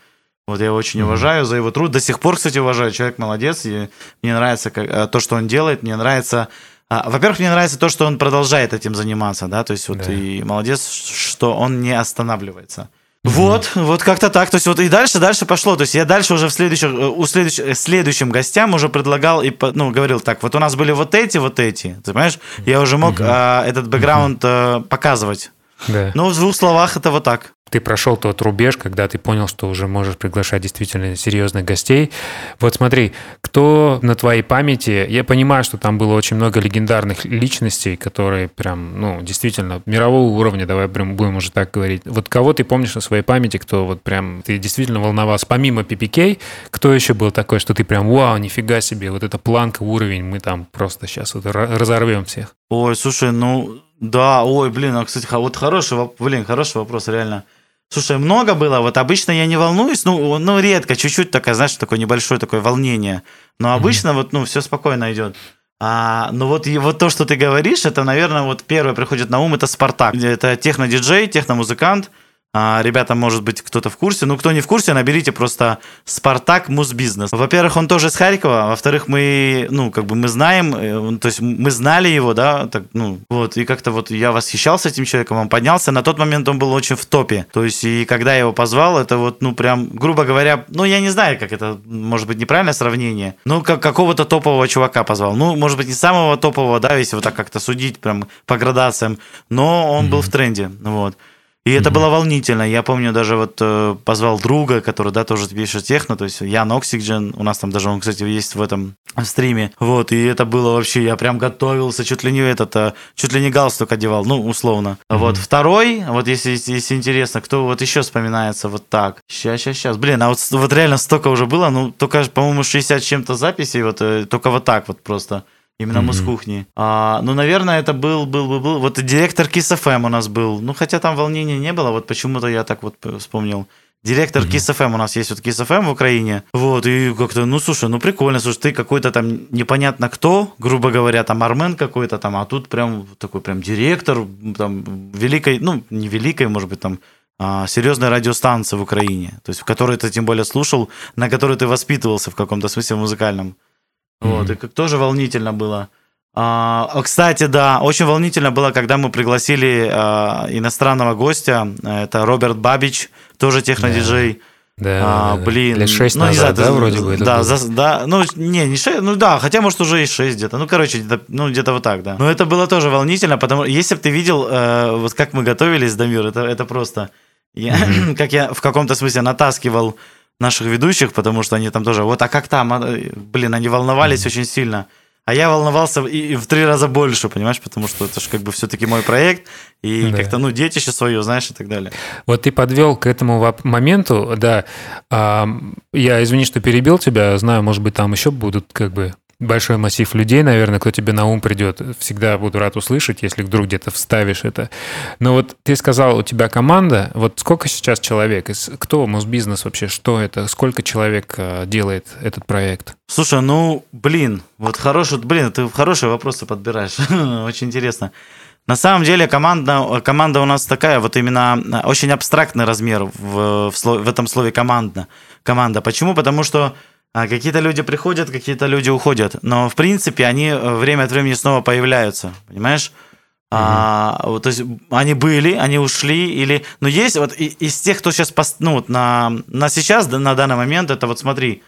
Вот я его очень mm-hmm. уважаю за его труд. До сих пор, кстати, уважаю. Человек молодец. И мне нравится как, э, то, что он делает. Мне нравится... А, во-первых, мне нравится то, что он продолжает этим заниматься, да, то есть вот да. и молодец, что он не останавливается. Вот, вот как-то так. То есть вот и дальше, дальше пошло. То есть я дальше уже в следующих, э, у следующих, э, следующим гостям уже предлагал и ну говорил так. Вот у нас были вот эти, вот эти. Ты понимаешь? Я уже мог mm-hmm. а, этот бэкграунд mm-hmm. а, показывать. Да. Ну в двух словах это вот так ты прошел тот рубеж, когда ты понял, что уже можешь приглашать действительно серьезных гостей. Вот смотри, кто на твоей памяти, я понимаю, что там было очень много легендарных личностей, которые прям, ну, действительно, мирового уровня, давай прям будем уже так говорить. Вот кого ты помнишь на своей памяти, кто вот прям, ты действительно волновался, помимо PPK, кто еще был такой, что ты прям, вау, нифига себе, вот эта планка, уровень, мы там просто сейчас вот разорвем всех. Ой, слушай, ну, да, ой, блин, а, кстати, вот хороший, блин, хороший вопрос, реально. Слушай, много было. Вот обычно я не волнуюсь, ну, ну редко, чуть-чуть такое, знаешь, такое небольшое такое волнение. Но обычно mm-hmm. вот, ну, все спокойно идет. А, ну вот, и вот то, что ты говоришь, это, наверное, вот первое приходит на ум, это Спартак. Это техно-диджей, техно-музыкант. А, ребята, может быть, кто-то в курсе. Ну, кто не в курсе, наберите просто «Спартак Музбизнес». Во-первых, он тоже из Харькова. Во-вторых, мы, ну, как бы мы знаем, э, то есть мы знали его, да, так, ну, вот, и как-то вот я восхищался этим человеком, он поднялся. На тот момент он был очень в топе. То есть, и когда я его позвал, это вот, ну, прям, грубо говоря, ну, я не знаю, как это, может быть, неправильное сравнение, ну, как какого-то топового чувака позвал. Ну, может быть, не самого топового, да, если вот так как-то судить прям по градациям, но он mm-hmm. был в тренде, вот. И это было волнительно. Я помню, даже вот э, позвал друга, который, да, тоже пишет техно, то есть Ян Oxygen, у нас там даже он, кстати, есть в этом стриме. Вот, и это было вообще, я прям готовился, чуть ли не этот, а, чуть ли не галстук одевал, ну, условно. Mm-hmm. Вот, второй, вот если, если интересно, кто вот еще вспоминается вот так. Сейчас, сейчас, сейчас. Блин, а вот, вот реально столько уже было, ну, только, по-моему, 60 чем-то записей, вот, э, только вот так вот просто Именно Мгм. Мускухни. А, ну, наверное, это был, был, был, был. Вот директор Kiss FM у нас был. Ну, хотя там волнения не было, вот почему-то я так вот вспомнил. Директор Мгм. Kiss FM у нас есть вот Kiss FM в Украине. Вот, и как-то, ну, слушай, ну, прикольно, слушай, ты какой-то там непонятно кто, грубо говоря, там Армен какой-то там, а тут прям такой прям директор там великой, ну, не великой, может быть, там а, серьезной радиостанции в Украине, то есть в которой ты тем более слушал, на которой ты воспитывался в каком-то смысле музыкальном. Вот, и как тоже волнительно было. А, а, кстати, да, очень волнительно было, когда мы пригласили а, иностранного гостя. Это Роберт Бабич, тоже технодиджей. Да, А, да, да. блин, Лет шесть ну, не назад, знаю, да, ты- вроде бы это да, за- да, ну не, не 6, ну да, хотя может уже и 6 где-то, ну короче, где-то, ну где-то вот так, да. Но это было тоже волнительно, потому если бы ты видел, э, вот как мы готовились, Дамир, это, это просто, я, [CLEARS THROAT] как я в каком-то смысле натаскивал наших ведущих, потому что они там тоже, вот, а как там, А, блин, они волновались очень сильно. А я волновался и, и в три раза больше, понимаешь, потому что это же как бы все-таки мой проект, и Да. как-то, ну, детище свое, знаешь, и так далее. Вот ты подвел к этому моменту, да. я извини, что перебил тебя. Знаю, может быть, там еще будут как бы большой массив людей, наверное, кто тебе на ум придет. Всегда буду рад услышать, если вдруг где-то вставишь это. Но вот ты сказал, у тебя команда. Вот сколько сейчас человек? Кто Мосбизнес вообще? Что это? Сколько человек а, делает этот проект? Слушай, ну, блин, вот хороший, блин, ты хорошие вопросы подбираешь. [LAUGHS] Очень интересно. На самом деле команда, команда у нас такая, вот именно э, очень абстрактный размер в, в, в этом слове команда. команда. Почему? Потому что а, какие-то люди приходят, какие-то люди уходят, но в принципе они э, время от времени снова появляются, понимаешь? А, вот, то есть они были, они ушли, или... Но есть вот из тех, кто сейчас, пос- ну, вот на, на сейчас, на данный момент, это вот смотри,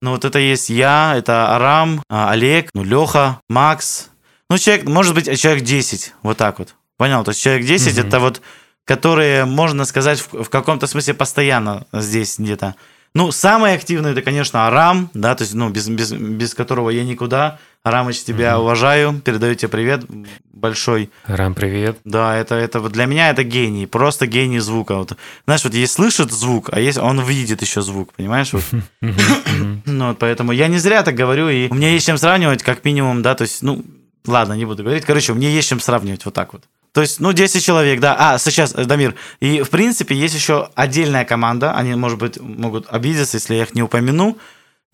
ну вот это есть я, это Арам, а, Олег, ну Леха, Макс. Ну человек, может быть, человек 10, вот так вот. Понял? То есть человек 10 Мгм. это вот, которые, можно сказать, в, в каком-то смысле постоянно здесь где-то. Ну, самый активный это, конечно, Арам, да, то есть, ну, без, без, без которого я никуда. Арамыч, тебя Мгм. уважаю, передаю тебе привет большой. Рам, привет. Да, это, это вот для меня это гений, просто гений звука. Вот, знаешь, вот есть слышит звук, а есть он видит еще звук, понимаешь? Вот. [LAUGHS] Ну, вот поэтому я не зря так говорю, и у меня есть чем сравнивать, как минимум, да, то есть, ну, ладно, не буду говорить. Короче, мне есть чем сравнивать вот так вот. То есть, ну, 10 человек, да. А, сейчас, э, Дамир. И, в принципе, есть еще отдельная команда. Они, может быть, могут обидеться, если я их не упомяну.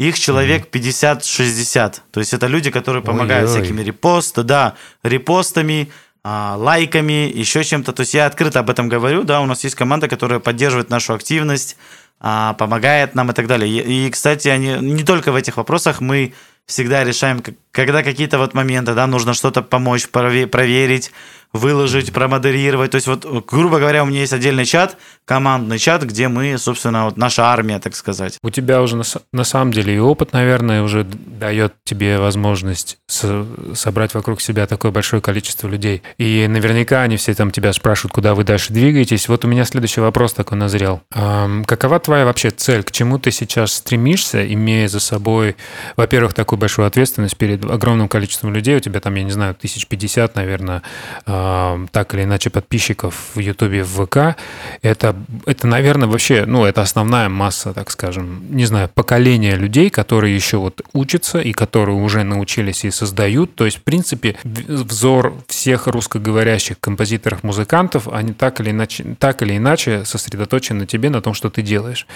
Их человек 50-60. То есть, это люди, которые помогают Ой-ой. всякими репостами, да, репостами, а, лайками, еще чем-то. То есть, я открыто об этом говорю, да, у нас есть команда, которая поддерживает нашу активность, а, помогает нам и так далее. И, кстати, они не только в этих вопросах мы всегда решаем, когда какие-то вот моменты, да, нужно что-то помочь, прове- проверить, выложить, промодерировать. То есть вот, грубо говоря, у меня есть отдельный чат, командный чат, где мы, собственно, вот наша армия, так сказать. У тебя уже на, на самом деле и опыт, наверное, уже дает тебе возможность со- собрать вокруг себя такое большое количество людей. И наверняка они все там тебя спрашивают, куда вы дальше двигаетесь. Вот у меня следующий вопрос такой назрел. Ам, какова твоя вообще цель? К чему ты сейчас стремишься, имея за собой, во-первых, такую большую ответственность перед огромным количеством людей? У тебя там, я не знаю, тысяч пятьдесят, наверное, ам, так или иначе подписчиков в Ютубе, в ВК. Это, это, наверное, вообще, ну, это основная масса, так скажем, не знаю, поколение людей, которые еще вот учатся и которые уже научились и создают. То есть, в принципе, взор всех русскоговорящих композиторов-музыкантов, они так или иначе, так или иначе сосредоточены на тебе, на том, что ты делаешь.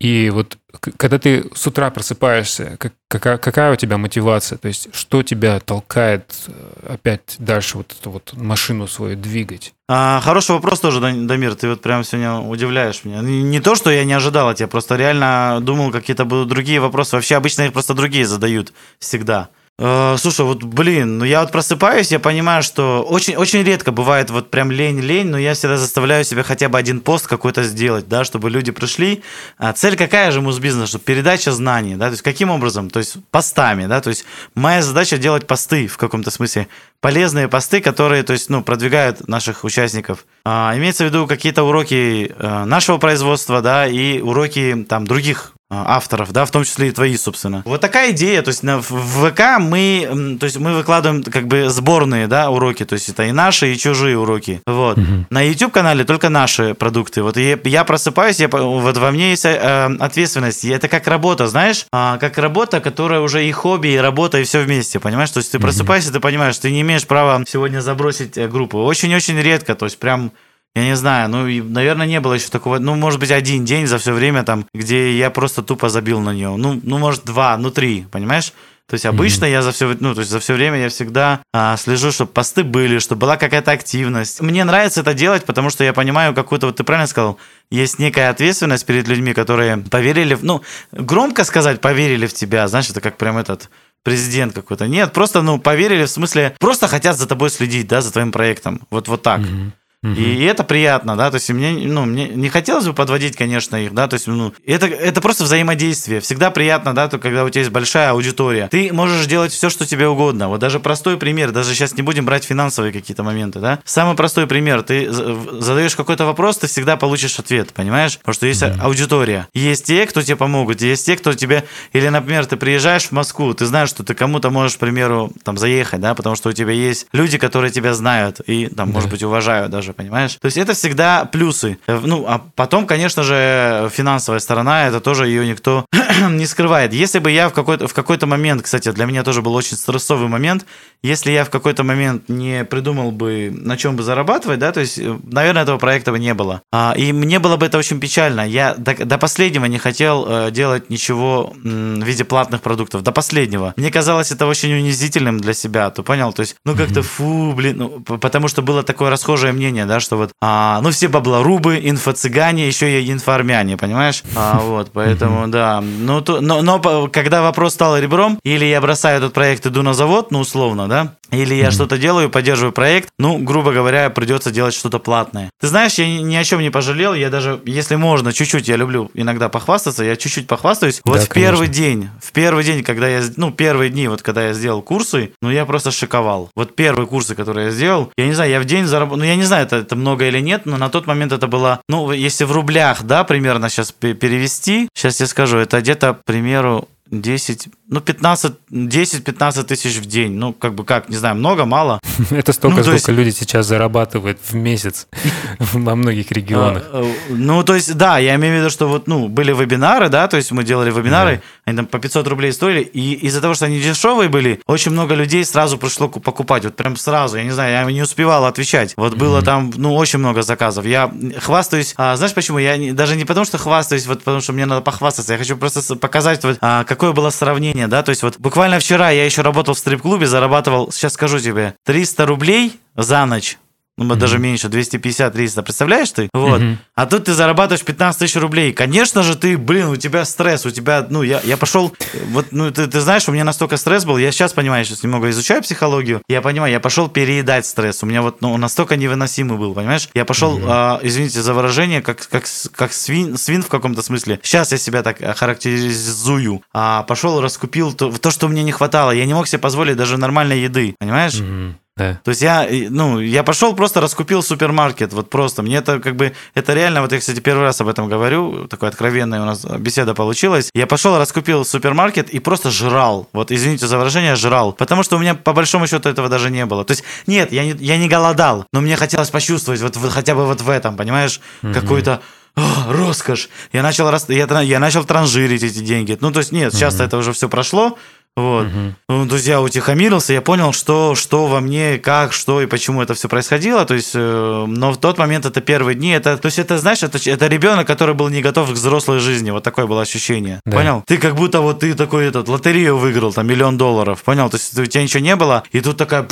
И вот когда ты с утра просыпаешься, как- какая, какая у тебя мотивация? То есть, что тебя толкает э, опять дальше вот эту вот машину свою двигать? А, хороший вопрос тоже, Дамир, ты вот прям сегодня удивляешь меня. Не то, что я не ожидал от тебя, просто реально думал, какие-то будут другие вопросы. Вообще обычно их просто другие задают всегда. Э, Слушай, вот, блин, ну я вот просыпаюсь, я понимаю, что очень, очень редко бывает вот прям лень-лень, но я всегда заставляю себя хотя бы один пост какой-то сделать, да, чтобы люди пришли. А цель какая же музбизнеса? Чтобы передача знаний, да, то есть каким образом? То есть постами, да, то есть моя задача делать посты в каком-то смысле, полезные посты, которые, то есть, ну, продвигают наших участников. А, имеется в виду какие-то уроки э, нашего производства, да, и уроки там других авторов, да, в том числе и твои, собственно. Вот такая идея, то есть на, в ВК мы, то есть мы выкладываем как бы сборные, да, уроки, то есть это и наши, и чужие уроки, вот. Угу. На YouTube-канале только наши продукты, вот я, я просыпаюсь, я, вот во мне есть э, ответственность, это как работа, знаешь, э, как работа, которая уже и хобби, и работа, и все вместе, понимаешь, то есть ты просыпаешься, ты понимаешь, ты не имеешь права сегодня забросить э, группу, очень-очень редко, то есть прям я не знаю, ну, и, наверное, не было еще такого, ну, может быть, один день за все время там, где я просто тупо забил на нее. Ну, ну может, два, ну, три, понимаешь? То есть обычно mm-hmm. я за все, ну, то есть за все время я всегда а, слежу, чтобы посты были, чтобы была какая-то активность. Мне нравится это делать, потому что я понимаю какую-то, вот ты правильно сказал, есть некая ответственность перед людьми, которые поверили, в, ну, громко сказать, поверили в тебя, знаешь, это как прям этот президент какой-то. Нет, просто, ну, поверили в смысле, просто хотят за тобой следить, да, за твоим проектом. Вот, вот так. Mm-hmm. И, и это приятно, да, то есть мне, ну, мне не хотелось бы подводить, конечно, их, да, то есть, ну, это, это просто взаимодействие. Всегда приятно, да, то, когда у тебя есть большая аудитория. Ты можешь делать все, что тебе угодно. Вот даже простой пример, даже сейчас не будем брать финансовые какие-то моменты, да. Самый простой пример, ты задаешь какой-то вопрос, ты всегда получишь ответ, понимаешь? Потому что есть mm-hmm. аудитория. Есть те, кто тебе помогут, есть те, кто тебе, или, например, ты приезжаешь в Москву, ты знаешь, что ты кому-то можешь, к примеру, там, заехать, да, потому что у тебя есть люди, которые тебя знают и, там, да. может быть, уважают даже понимаешь? То есть это всегда плюсы. Э, ну, а потом, конечно же, финансовая сторона, это тоже ее никто [CLEARS THROAT] не скрывает. Если бы я в какой-то, в какой-то момент, кстати, для меня тоже был очень стрессовый момент, если я в какой-то момент не придумал бы, на чем бы зарабатывать, да, то есть, э, наверное, этого проекта бы не было. А, и мне было бы это очень печально. Я до, до последнего не хотел э, делать ничего м, в виде платных продуктов. До последнего. Мне казалось это очень унизительным для себя. Ты понял? То есть, ну как-то фу, блин, ну, потому что было такое расхожее мнение, да, что вот, а, ну все баблорубы, инфо-цыгане, еще и инфо-армяне, понимаешь? А, вот, поэтому, да. Ну, то, но, но когда вопрос стал ребром, или я бросаю этот проект, иду на завод, ну, условно, да, или я mm-hmm. что-то делаю, поддерживаю проект, ну, грубо говоря, придется делать что-то платное. Ты знаешь, я ни, ни о чем не пожалел, я даже, если можно, чуть-чуть, я люблю иногда похвастаться, я чуть-чуть похвастаюсь. Вот да, в конечно. первый день, в первый день, когда я, ну, первые дни, вот когда я сделал курсы, ну, я просто шиковал. Вот первые курсы, которые я сделал, я не знаю, я в день заработал, ну, я не знаю, это, это много или нет, но на тот момент это было, ну, если в рублях, да, примерно сейчас перевести, сейчас я скажу, это где-то, к примеру, 10, ну, 15, 10-15 тысяч в день. Ну, как бы как, не знаю, много, мало. [LAUGHS] Это столько, ну, сколько есть... люди сейчас зарабатывают в месяц [LAUGHS] во многих регионах. А, э, ну, то есть, да, я имею в виду, что вот, ну, были вебинары, да, то есть мы делали вебинары, они там по 500 рублей стоили, и из-за того, что они дешевые были, очень много людей сразу пришло покупать, вот прям сразу, я не знаю, я не успевал отвечать. Вот было там, ну, очень много заказов. Я хвастаюсь, а, знаешь почему? Я даже не потому, что хвастаюсь, вот потому что мне надо похвастаться, я хочу просто показать, вот, а, какое было сравнение сравнение, да, то есть вот буквально вчера я еще работал в стрип-клубе, зарабатывал, сейчас скажу тебе, 300 рублей за ночь ну, mm-hmm. даже меньше, 250-300, представляешь ты? Вот. Mm-hmm. А тут ты зарабатываешь 15 тысяч рублей. Конечно же, ты, блин, у тебя стресс, у тебя, ну, я, я пошел, вот, ну, ты, ты знаешь, у меня настолько стресс был, я сейчас понимаю, сейчас немного изучаю психологию, я понимаю, я пошел переедать стресс, у меня вот, ну, настолько невыносимый был, понимаешь? Я пошел, mm-hmm. а, извините за выражение, как, как, как свин, свин в каком-то смысле. Сейчас я себя так характеризую. А, пошел, раскупил то, то, что мне не хватало. Я не мог себе позволить даже нормальной еды, понимаешь? Mm-hmm. Да. То есть я, ну, я пошел просто раскупил супермаркет, вот просто. Мне это как бы, это реально, вот я, кстати, первый раз об этом говорю, такой откровенная у нас беседа получилась. Я пошел, раскупил супермаркет и просто жрал. Вот, извините за выражение, жрал. Потому что у меня, по большому счету, этого даже не было. То есть, нет, я не, я не голодал, но мне хотелось почувствовать вот, вот хотя бы вот в этом, понимаешь, угу. какой-то о, роскошь. Я начал, я, я начал транжирить эти деньги. Ну, то есть, нет, сейчас угу. это уже все прошло, вот. Угу. Ну, то есть я утихомирился, я понял, что, что во мне, как, что и почему это все происходило. То есть, э, но в тот момент это первые дни. Это, то есть это, знаешь, это, это ребенок, который был не готов к взрослой жизни. Вот такое было ощущение. Да. Понял? Ты как будто вот ты такой этот лотерею выиграл, там миллион долларов. Понял? То есть у тебя ничего не было, и тут такая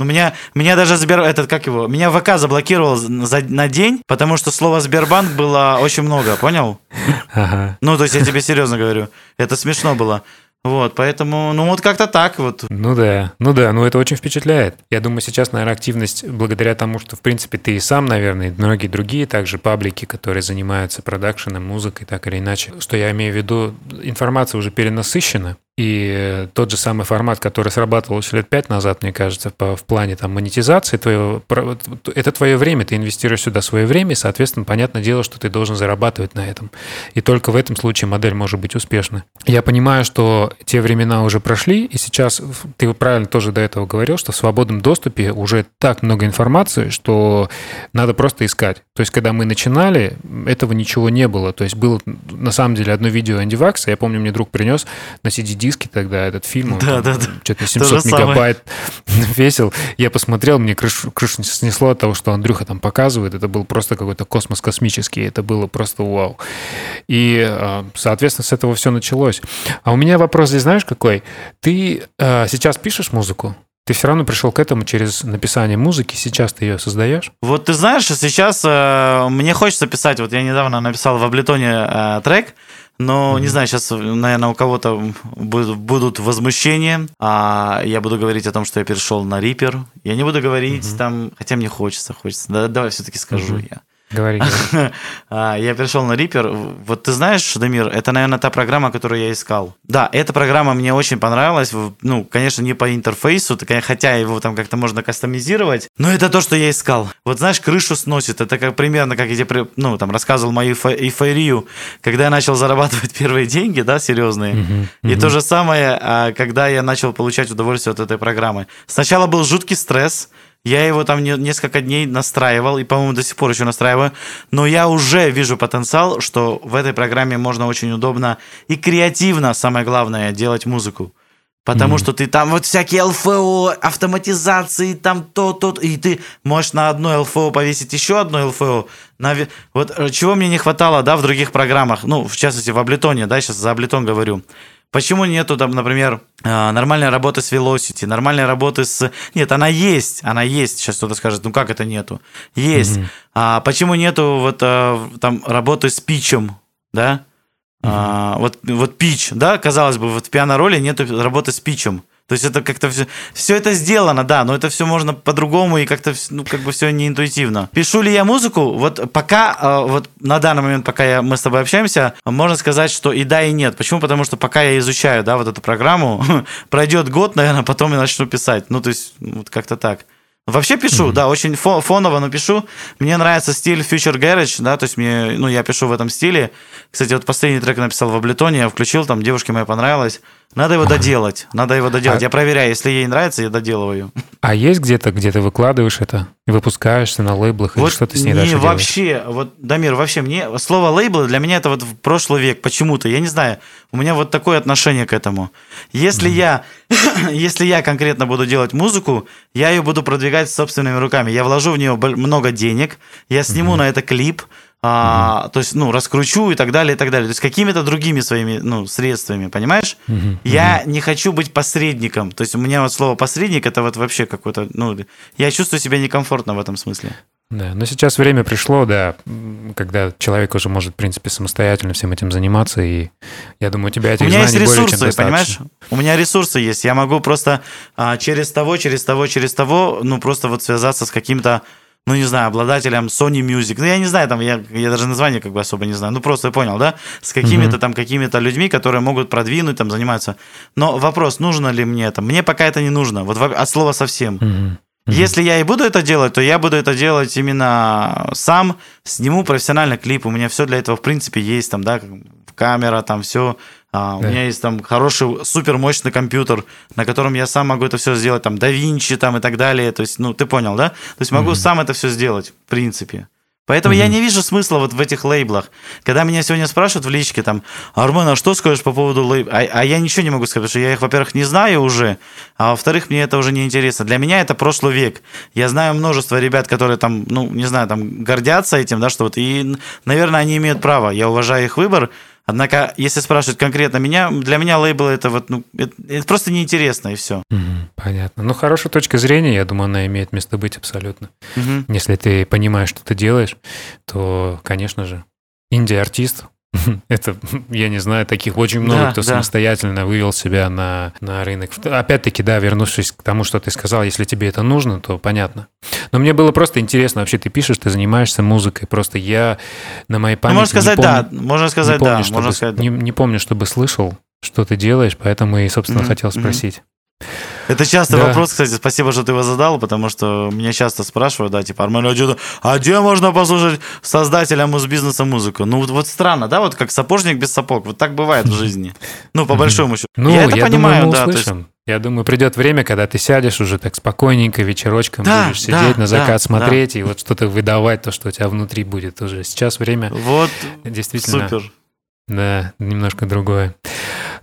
ну, меня, меня даже Сбер... Этот, как его? Меня ВК заблокировал за, на день, потому что слово Сбербанк было очень много, понял? Ага. Ну, то есть я тебе серьезно говорю. Это смешно было. Вот, поэтому, ну вот как-то так вот. Ну да, ну да, ну это очень впечатляет. Я думаю, сейчас, наверное, активность благодаря тому, что, в принципе, ты и сам, наверное, и многие другие также паблики, которые занимаются продакшеном, музыкой, так или иначе, что я имею в виду, информация уже перенасыщена, И тот же самый формат, который срабатывал еще лет пять назад, мне кажется, по, в плане там, монетизации твоего, это твое время, ты инвестируешь сюда свое время, и, соответственно, понятное дело, что ты должен зарабатывать на этом. И только в этом случае модель может быть успешной. Я понимаю, что те времена уже прошли, и сейчас, ты правильно тоже до этого говорил, что в свободном доступе уже так много информации, что надо просто искать. То есть, когда мы начинали, этого ничего не было. То есть, было на самом деле одно видео Энди Вакса, я помню, мне друг принес на CD диске тогда этот фильм. Да, да, да. Что-то 700 мегабайт [LAUGHS] весил. Я посмотрел, мне крышу, крышу снесло от того, что Андрюха там показывает. Это был просто какой-то космос космический. Это было просто вау. И, а, соответственно, с этого все началось. А у меня вопрос здесь, знаешь, какой? Ты а, сейчас пишешь музыку? Ты все равно пришел к этому через написание музыки. Сейчас ты ее создаешь? Вот ты знаешь, сейчас э, мне хочется писать. Вот я недавно написал в Аблетоне э, трек, но, mm-hmm. не знаю, сейчас, наверное, у кого-то будут возмущения. А я буду говорить о том, что я перешел на Reaper. Я не буду говорить mm-hmm. там, хотя мне хочется, хочется. Да, давай все-таки скажу mm-hmm. я. Говори. [LAUGHS] А, я перешел на Reaper. Вот ты знаешь, Дамир, это, наверное, та программа, которую я искал. Да, эта программа мне очень понравилась. Ну, конечно, не по интерфейсу, хотя его там как-то можно кастомизировать, но это то, что я искал. Вот знаешь, крышу сносит. Это как примерно, как я тебе, ну, там, рассказывал мою эйфорию, когда я начал зарабатывать [LAUGHS] первые деньги, да, серьезные. И то же самое, а, когда я начал получать удовольствие от этой программы. Сначала был жуткий стресс, я его там несколько дней настраивал, и, по-моему, до сих пор еще настраиваю. Но я уже вижу потенциал, что в этой программе можно очень удобно и креативно, самое главное, делать музыку. Потому mm-hmm. что ты там вот всякие ЛФО, автоматизации, там то, то, и ты можешь на одно ЛФО повесить еще одно ЛФО. На... Вот э, чего мне не хватало, да, в других программах, ну, в частности, в Аблетоне, да, сейчас за Аблетон говорю. Почему нету там, например, а, нормальной работы с Velocity, нормальной работы с... Нет, она есть, она есть. Сейчас кто-то скажет, ну как это нету? Есть. Mm-hmm. А почему нету вот а, там работы с питчем, да? Mm-hmm. А, вот, вот пич, да, казалось бы, вот в пиано-роли нету работы с питчем. То есть это как-то все, все это сделано, да, но это все можно по-другому и как-то, ну, как бы все неинтуитивно. Пишу ли я музыку? Вот пока, а, вот на данный момент, пока я, мы с тобой общаемся, можно сказать, что и да, и нет. Почему? Потому что пока я изучаю, да, вот эту программу, [LAUGHS] пройдет год, наверное, потом я начну писать. Ну, то есть, вот как-то так. Вообще пишу, mm-hmm. да, очень фоново, но пишу. Мне нравится стиль Future Garage, да, то есть мне, ну, я пишу в этом стиле. Кстати, вот последний трек написал в Аблетоне, я включил, там девушке моей понравилось. Надо его доделать, надо его доделать. А... Я проверяю, если ей нравится, я доделываю. А есть где-то, где ты выкладываешь это выпускаешься на лейблах, вот или что ты с ней не, вообще, делаешь? вот, Дамир, вообще мне слово лейблы для меня это вот в прошлый век почему-то, я не знаю, у меня вот такое отношение к этому. Если mm. я, [CLEARS THROAT] если я конкретно буду делать музыку, я ее буду продвигать собственными руками. Я вложу в нее много денег, я сниму mm-hmm. на это клип, а, то есть, ну, раскручу и так далее, и так далее. То есть, какими-то другими своими, ну, средствами, понимаешь? Uh-huh, я не хочу быть посредником. То есть, у меня вот слово посредник это вот вообще какое-то, ну, я чувствую себя некомфортно в этом смысле. Да, но сейчас время пришло, да, когда человек уже может, в принципе, самостоятельно всем этим заниматься, и я думаю, у тебя этих У меня есть ресурсы, понимаешь? У меня ресурсы есть, я могу просто а, через того, через того, через того, ну, просто вот связаться с каким-то ну, не знаю, обладателем Sony Music, ну, я не знаю, там, я, я даже название как бы особо не знаю, ну, просто понял, да, с какими-то mm-hmm. там, какими-то людьми, которые могут продвинуть, там, заниматься. Но вопрос, нужно ли мне это? Мне пока это не нужно, вот от слова совсем. Mm-hmm. Mm-hmm. Если я и буду это делать, то я буду это делать именно сам, сниму профессиональный клип, у меня все для этого, в принципе, есть, там, да, камера, там, все, а, да. У меня есть там хороший, супер мощный компьютер, на котором я сам могу это все сделать, там, Винчи там и так далее. То есть, ну, ты понял, да? То есть могу mm-hmm. сам это все сделать, в принципе. Поэтому mm-hmm. я не вижу смысла вот в этих лейблах. Когда меня сегодня спрашивают в личке, там, Армен, а что скажешь по поводу лейбла? А, а я ничего не могу сказать, потому что я их, во-первых, не знаю уже, а во-вторых, мне это уже не интересно. Для меня это прошлый век. Я знаю множество ребят, которые там, ну, не знаю, там, гордятся этим, да, что вот, и, наверное, они имеют право. Я уважаю их выбор, Однако, если спрашивать конкретно меня, для меня лейбл это вот, ну, это, это просто неинтересно и все. Угу, понятно. Ну, хорошая точка зрения, я думаю, она имеет место быть абсолютно. Угу. Если ты понимаешь, что ты делаешь, то, конечно же, инди-артист, [LAUGHS] Это, я не знаю, таких очень много, да, кто да. самостоятельно вывел себя на, на рынок. Опять-таки, да, вернувшись к тому, что ты сказал, если тебе это нужно, то понятно. Но мне было просто интересно, вообще ты пишешь, ты занимаешься музыкой, просто я на моей памяти... Ну, можно сказать, помню, да, можно сказать, помню, да, чтобы, можно сказать, не, не помню, чтобы слышал что ты делаешь, поэтому и, собственно, mm-hmm. хотел спросить. Это частый да. вопрос, кстати, спасибо, что ты его задал, потому что меня часто спрашивают, да, типа, Армен, а где, а где можно послушать создателя музбизнеса музыку? Ну, вот, вот странно, да, вот как сапожник без сапог, вот так бывает в жизни. Ну, по большому счету. Ну, я это я понимаю, думаю, да. Услышим. Есть... Я думаю, придет время, когда ты сядешь уже так спокойненько вечерочком, да, будешь сидеть да, на закат, да, смотреть да. и вот что-то выдавать, то, что у тебя внутри будет уже. Сейчас время вот действительно супер. Да, немножко другое.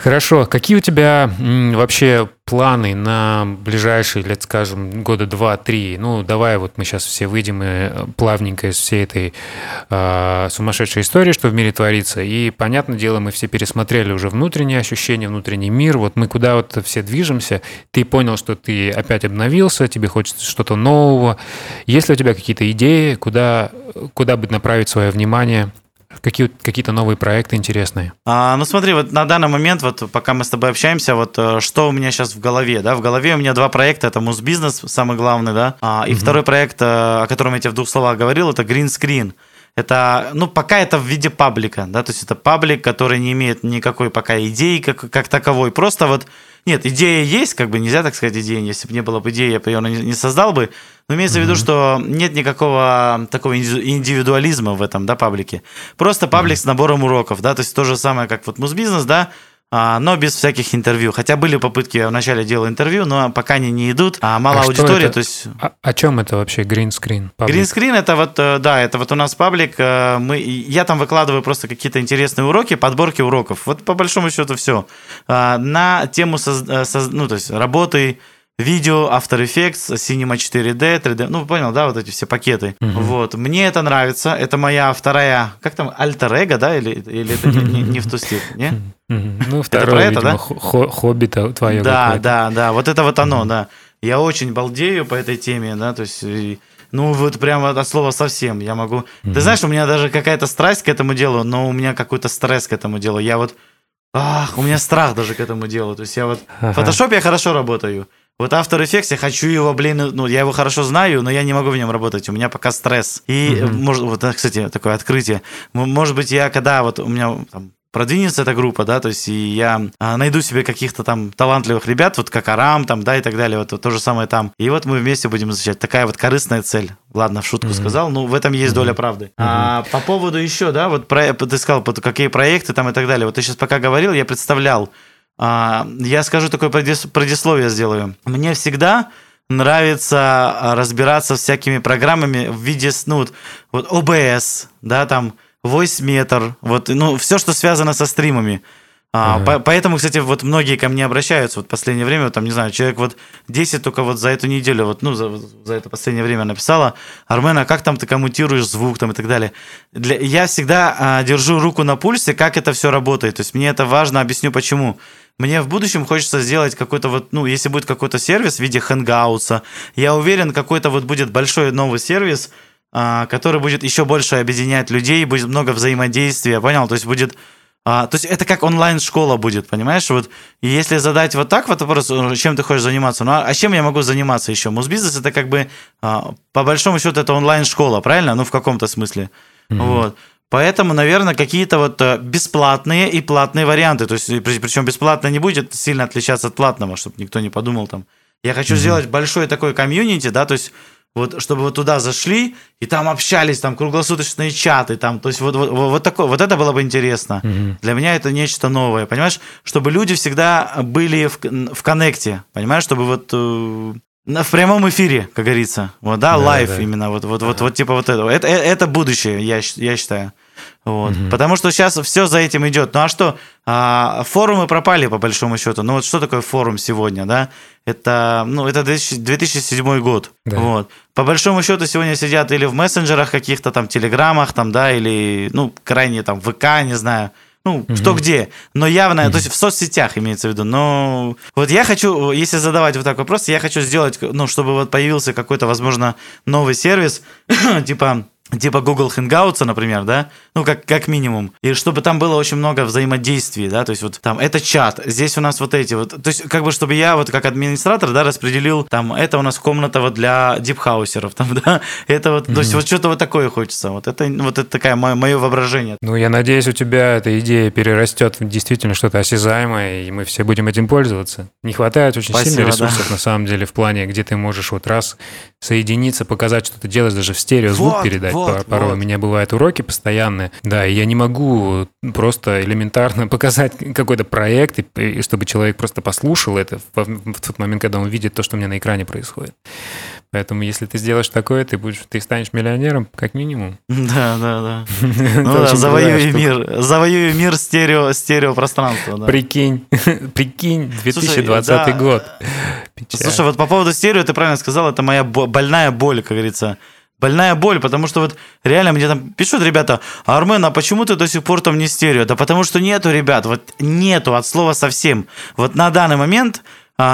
Хорошо. Какие у тебя вообще планы на ближайшие, лет, скажем, года два-три? Ну, давай вот мы сейчас все выйдем и э, плавненько из всей этой э, сумасшедшей истории, что в мире творится. И, понятное дело, мы все пересмотрели уже внутренние ощущения, внутренний мир. Вот мы куда вот все движемся. Ты понял, что ты опять обновился, тебе хочется что-то нового. Есть ли у тебя какие-то идеи, куда, куда бы направить свое внимание? Какие, какие-то новые проекты интересные? А, ну смотри, вот на данный момент, вот пока мы с тобой общаемся, вот э, что у меня сейчас в голове, да, в голове у меня два проекта, это Музбизнес, самый главный, да, а, и угу. второй проект, э, о котором я тебе в двух словах говорил, это Green Screen. Это, ну, пока это в виде паблика, да, то есть это паблик, который не имеет никакой пока идеи как, как таковой, просто вот нет, идея есть, как бы нельзя так сказать идея. Если бы не было бы идеи, я бы ее не создал бы. Но имеется mm-hmm. в виду, что нет никакого такого индивидуализма в этом, да, паблике. Просто паблик mm-hmm. с набором уроков, да, то есть то же самое, как вот Музбизнес, да, но без всяких интервью. Хотя были попытки, я вначале делал интервью, но пока они не идут, а мало а аудитории, то есть... А, о чем это вообще? Green Screen это вот, э, да, это вот у нас паблик, э, мы, я там выкладываю просто какие-то интересные уроки, подборки уроков. Вот по большому счету все. А, на тему, соз, э, соз, ну, то есть работы видео, After Effects, Cinema 4D, 3D, ну, понял, да, вот эти все пакеты. Угу. Вот, мне это нравится, это моя вторая, как там, альтер эго, да, или, или это не, не в ту стиль, не? Ну, второе, это, видимо, да? хобби твое Да, да, да, вот это вот оно, да. Я очень балдею по этой теме, да, то есть... Ну, вот прямо от слова совсем. Я могу... Mm-hmm. Ты знаешь, у меня даже какая-то страсть к этому делу, но у меня какой-то стресс к этому делу. Я вот... Ах, у меня страх даже к этому делу. То есть я вот... Ага. В фотошопе я хорошо работаю. Вот After Effects, я хочу его, блин, ну, я его хорошо знаю, но я не могу в нем работать, у меня пока стресс. И, mm-hmm. может, вот, кстати, такое открытие. Может быть, я когда вот у меня там, продвинется эта группа, да, то есть и я а, найду себе каких-то там талантливых ребят, вот как Арам, там, да, и так далее, вот, вот то же самое там. И вот мы вместе будем изучать. Такая вот корыстная цель. Ладно, в шутку mm-hmm. сказал, ну, в этом есть mm-hmm. доля правды. Mm-hmm. А по поводу еще, да, вот про, ты сказал, какие проекты там и так далее. Вот ты сейчас пока говорил, я представлял, я скажу такое предисловие сделаю. Мне всегда нравится а, разбираться всякими программами в виде, ну, вот OBS, да, там, Voice Meter, вот, ну, все, что связано со стримами. А, ага. по, поэтому, кстати, вот многие ко мне обращаются вот в последнее время, вот, там, не знаю, человек вот 10 только вот за эту неделю, вот, ну, за, за это последнее время написала, Армен, а как там ты коммутируешь звук там и так далее. Для, я всегда а, держу руку на пульсе, как это все работает, то есть мне это важно, объясню почему. Мне в будущем хочется сделать какой-то вот, ну, если будет какой-то сервис в виде хэнгаутса, я уверен, какой-то вот будет большой новый сервис, а, который будет еще больше объединять людей, будет много взаимодействия, понял? То есть будет а, то есть это как онлайн-школа будет, понимаешь? Вот если задать вот так вот вопрос, э, чем ты хочешь заниматься, ну а, а чем я могу заниматься еще? Музбизнес это как бы а, по большому счету это онлайн-школа, правильно? Ну в каком-то смысле. Mm-hmm. Вот. Поэтому, наверное, какие-то вот э, бесплатные и платные варианты. То есть, причем бесплатно не будет сильно отличаться от платного, чтобы никто не подумал там. Я хочу mm-hmm. сделать большой такой комьюнити, да, то есть вот чтобы вот туда зашли и там общались, там круглосуточные чаты, там, то есть вот, вот, вот такое, вот это было бы интересно. Угу. Для меня это нечто новое, понимаешь? Чтобы люди всегда были в, в connect е, понимаешь? Чтобы вот э, в прямом эфире, как говорится. Вот, да, live да, да. именно, вот, вот, вот, вот типа вот этого. Это, э, это будущее, я, я считаю. Вот. Угу. Потому что сейчас все за этим идет. Ну а что? А, форумы пропали, по большому счету. Ну вот что такое форум сегодня, да? Это, ну, это 2007 год. Да. Вот. По большому счету сегодня сидят или в мессенджерах каких-то там, телеграммах, там, да, или, ну, крайне там ВК, не знаю. Ну, угу. что где. Но явно, угу. то есть в соцсетях имеется в виду. Но вот я хочу, если задавать вот такой вопрос, я хочу сделать, ну, чтобы вот появился какой-то, возможно, новый сервис, [COUGHS] типа типа Google Hangouts, например, да, ну, как, как минимум, и чтобы там было очень много взаимодействий, да, то есть вот там это чат, здесь у нас вот эти вот, то есть как бы чтобы я вот как администратор, да, распределил, там, это у нас комната вот для дипхаусеров, [LAUGHS] там, да, это вот, mm-hmm. то есть вот что-то вот такое хочется, вот это, вот это такая мое, мое воображение. Ну, я надеюсь, у тебя эта идея перерастет в действительно что-то осязаемое, и мы все будем этим пользоваться. Не хватает очень Спасибо, сильно ресурсов, да. на самом деле, в плане, где ты можешь вот раз соединиться, показать, что ты делаешь, даже в стерео звук вот, передать. Вот, Порой вот. у меня бывают уроки постоянные, да, и я не могу просто элементарно [LAUGHS] показать какой-то проект, и, и чтобы человек просто послушал это в, в тот момент, когда он видит то, что у меня на экране происходит. Поэтому, если ты сделаешь такое, ты будешь, ты станешь миллионером, как минимум. [LAUGHS] Да, да, да. [LAUGHS] Ну да, завоюй мир, завоюй мир стерео, стерео пространства. Да. Прикинь, [LAUGHS] прикинь, 2020 год. Слушай, вот по поводу стерео, ты правильно сказал, это моя больная боль, как говорится больная боль, потому что вот реально мне там пишут ребята, Армен, а почему ты до сих пор там не стерео? Да потому что нету, ребят, вот нету от слова совсем. Вот на данный момент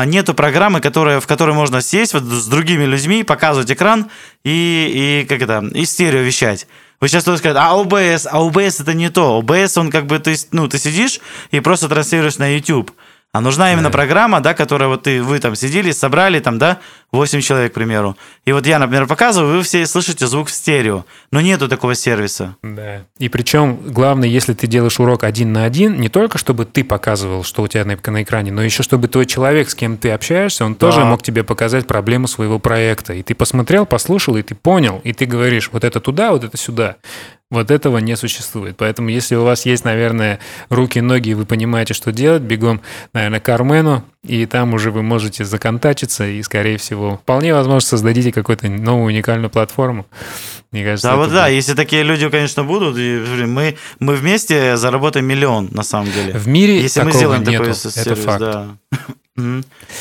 нету программы, которая, в которой можно сесть вот с другими людьми, показывать экран и, и как это, и стерео вещать. Вы сейчас тоже скажете, а OBS, а OBS это не то. OBS, он как бы, ты, ну, ты сидишь и просто транслируешь на YouTube. А нужна именно да. программа, да, которая вот ты, вы там сидели, собрали там, да, 8 человек, к примеру. И вот я, например, показываю, вы все слышите звук в стерео. Но нету такого сервиса. Да. И причем, главное, если ты делаешь урок один на один, не только чтобы ты показывал, что у тебя на, на экране, но еще чтобы твой человек, с кем ты общаешься, он да. тоже мог тебе показать проблему своего проекта. И ты посмотрел, послушал, и ты понял, и ты говоришь, вот это туда, вот это сюда. Вот этого не существует. Поэтому, если у вас есть, наверное, руки, ноги, и вы понимаете, что делать, бегом, наверное, к Армену, и там уже вы можете законтачиться, и, скорее всего, вполне возможно, создадите какую-то новую уникальную платформу. Мне кажется, да, вот да, если такие люди, конечно, будут, мы, мы вместе заработаем миллион, на самом деле. В мире если мы сделаем нету. такой сервис, Это факт. да. [LAUGHS]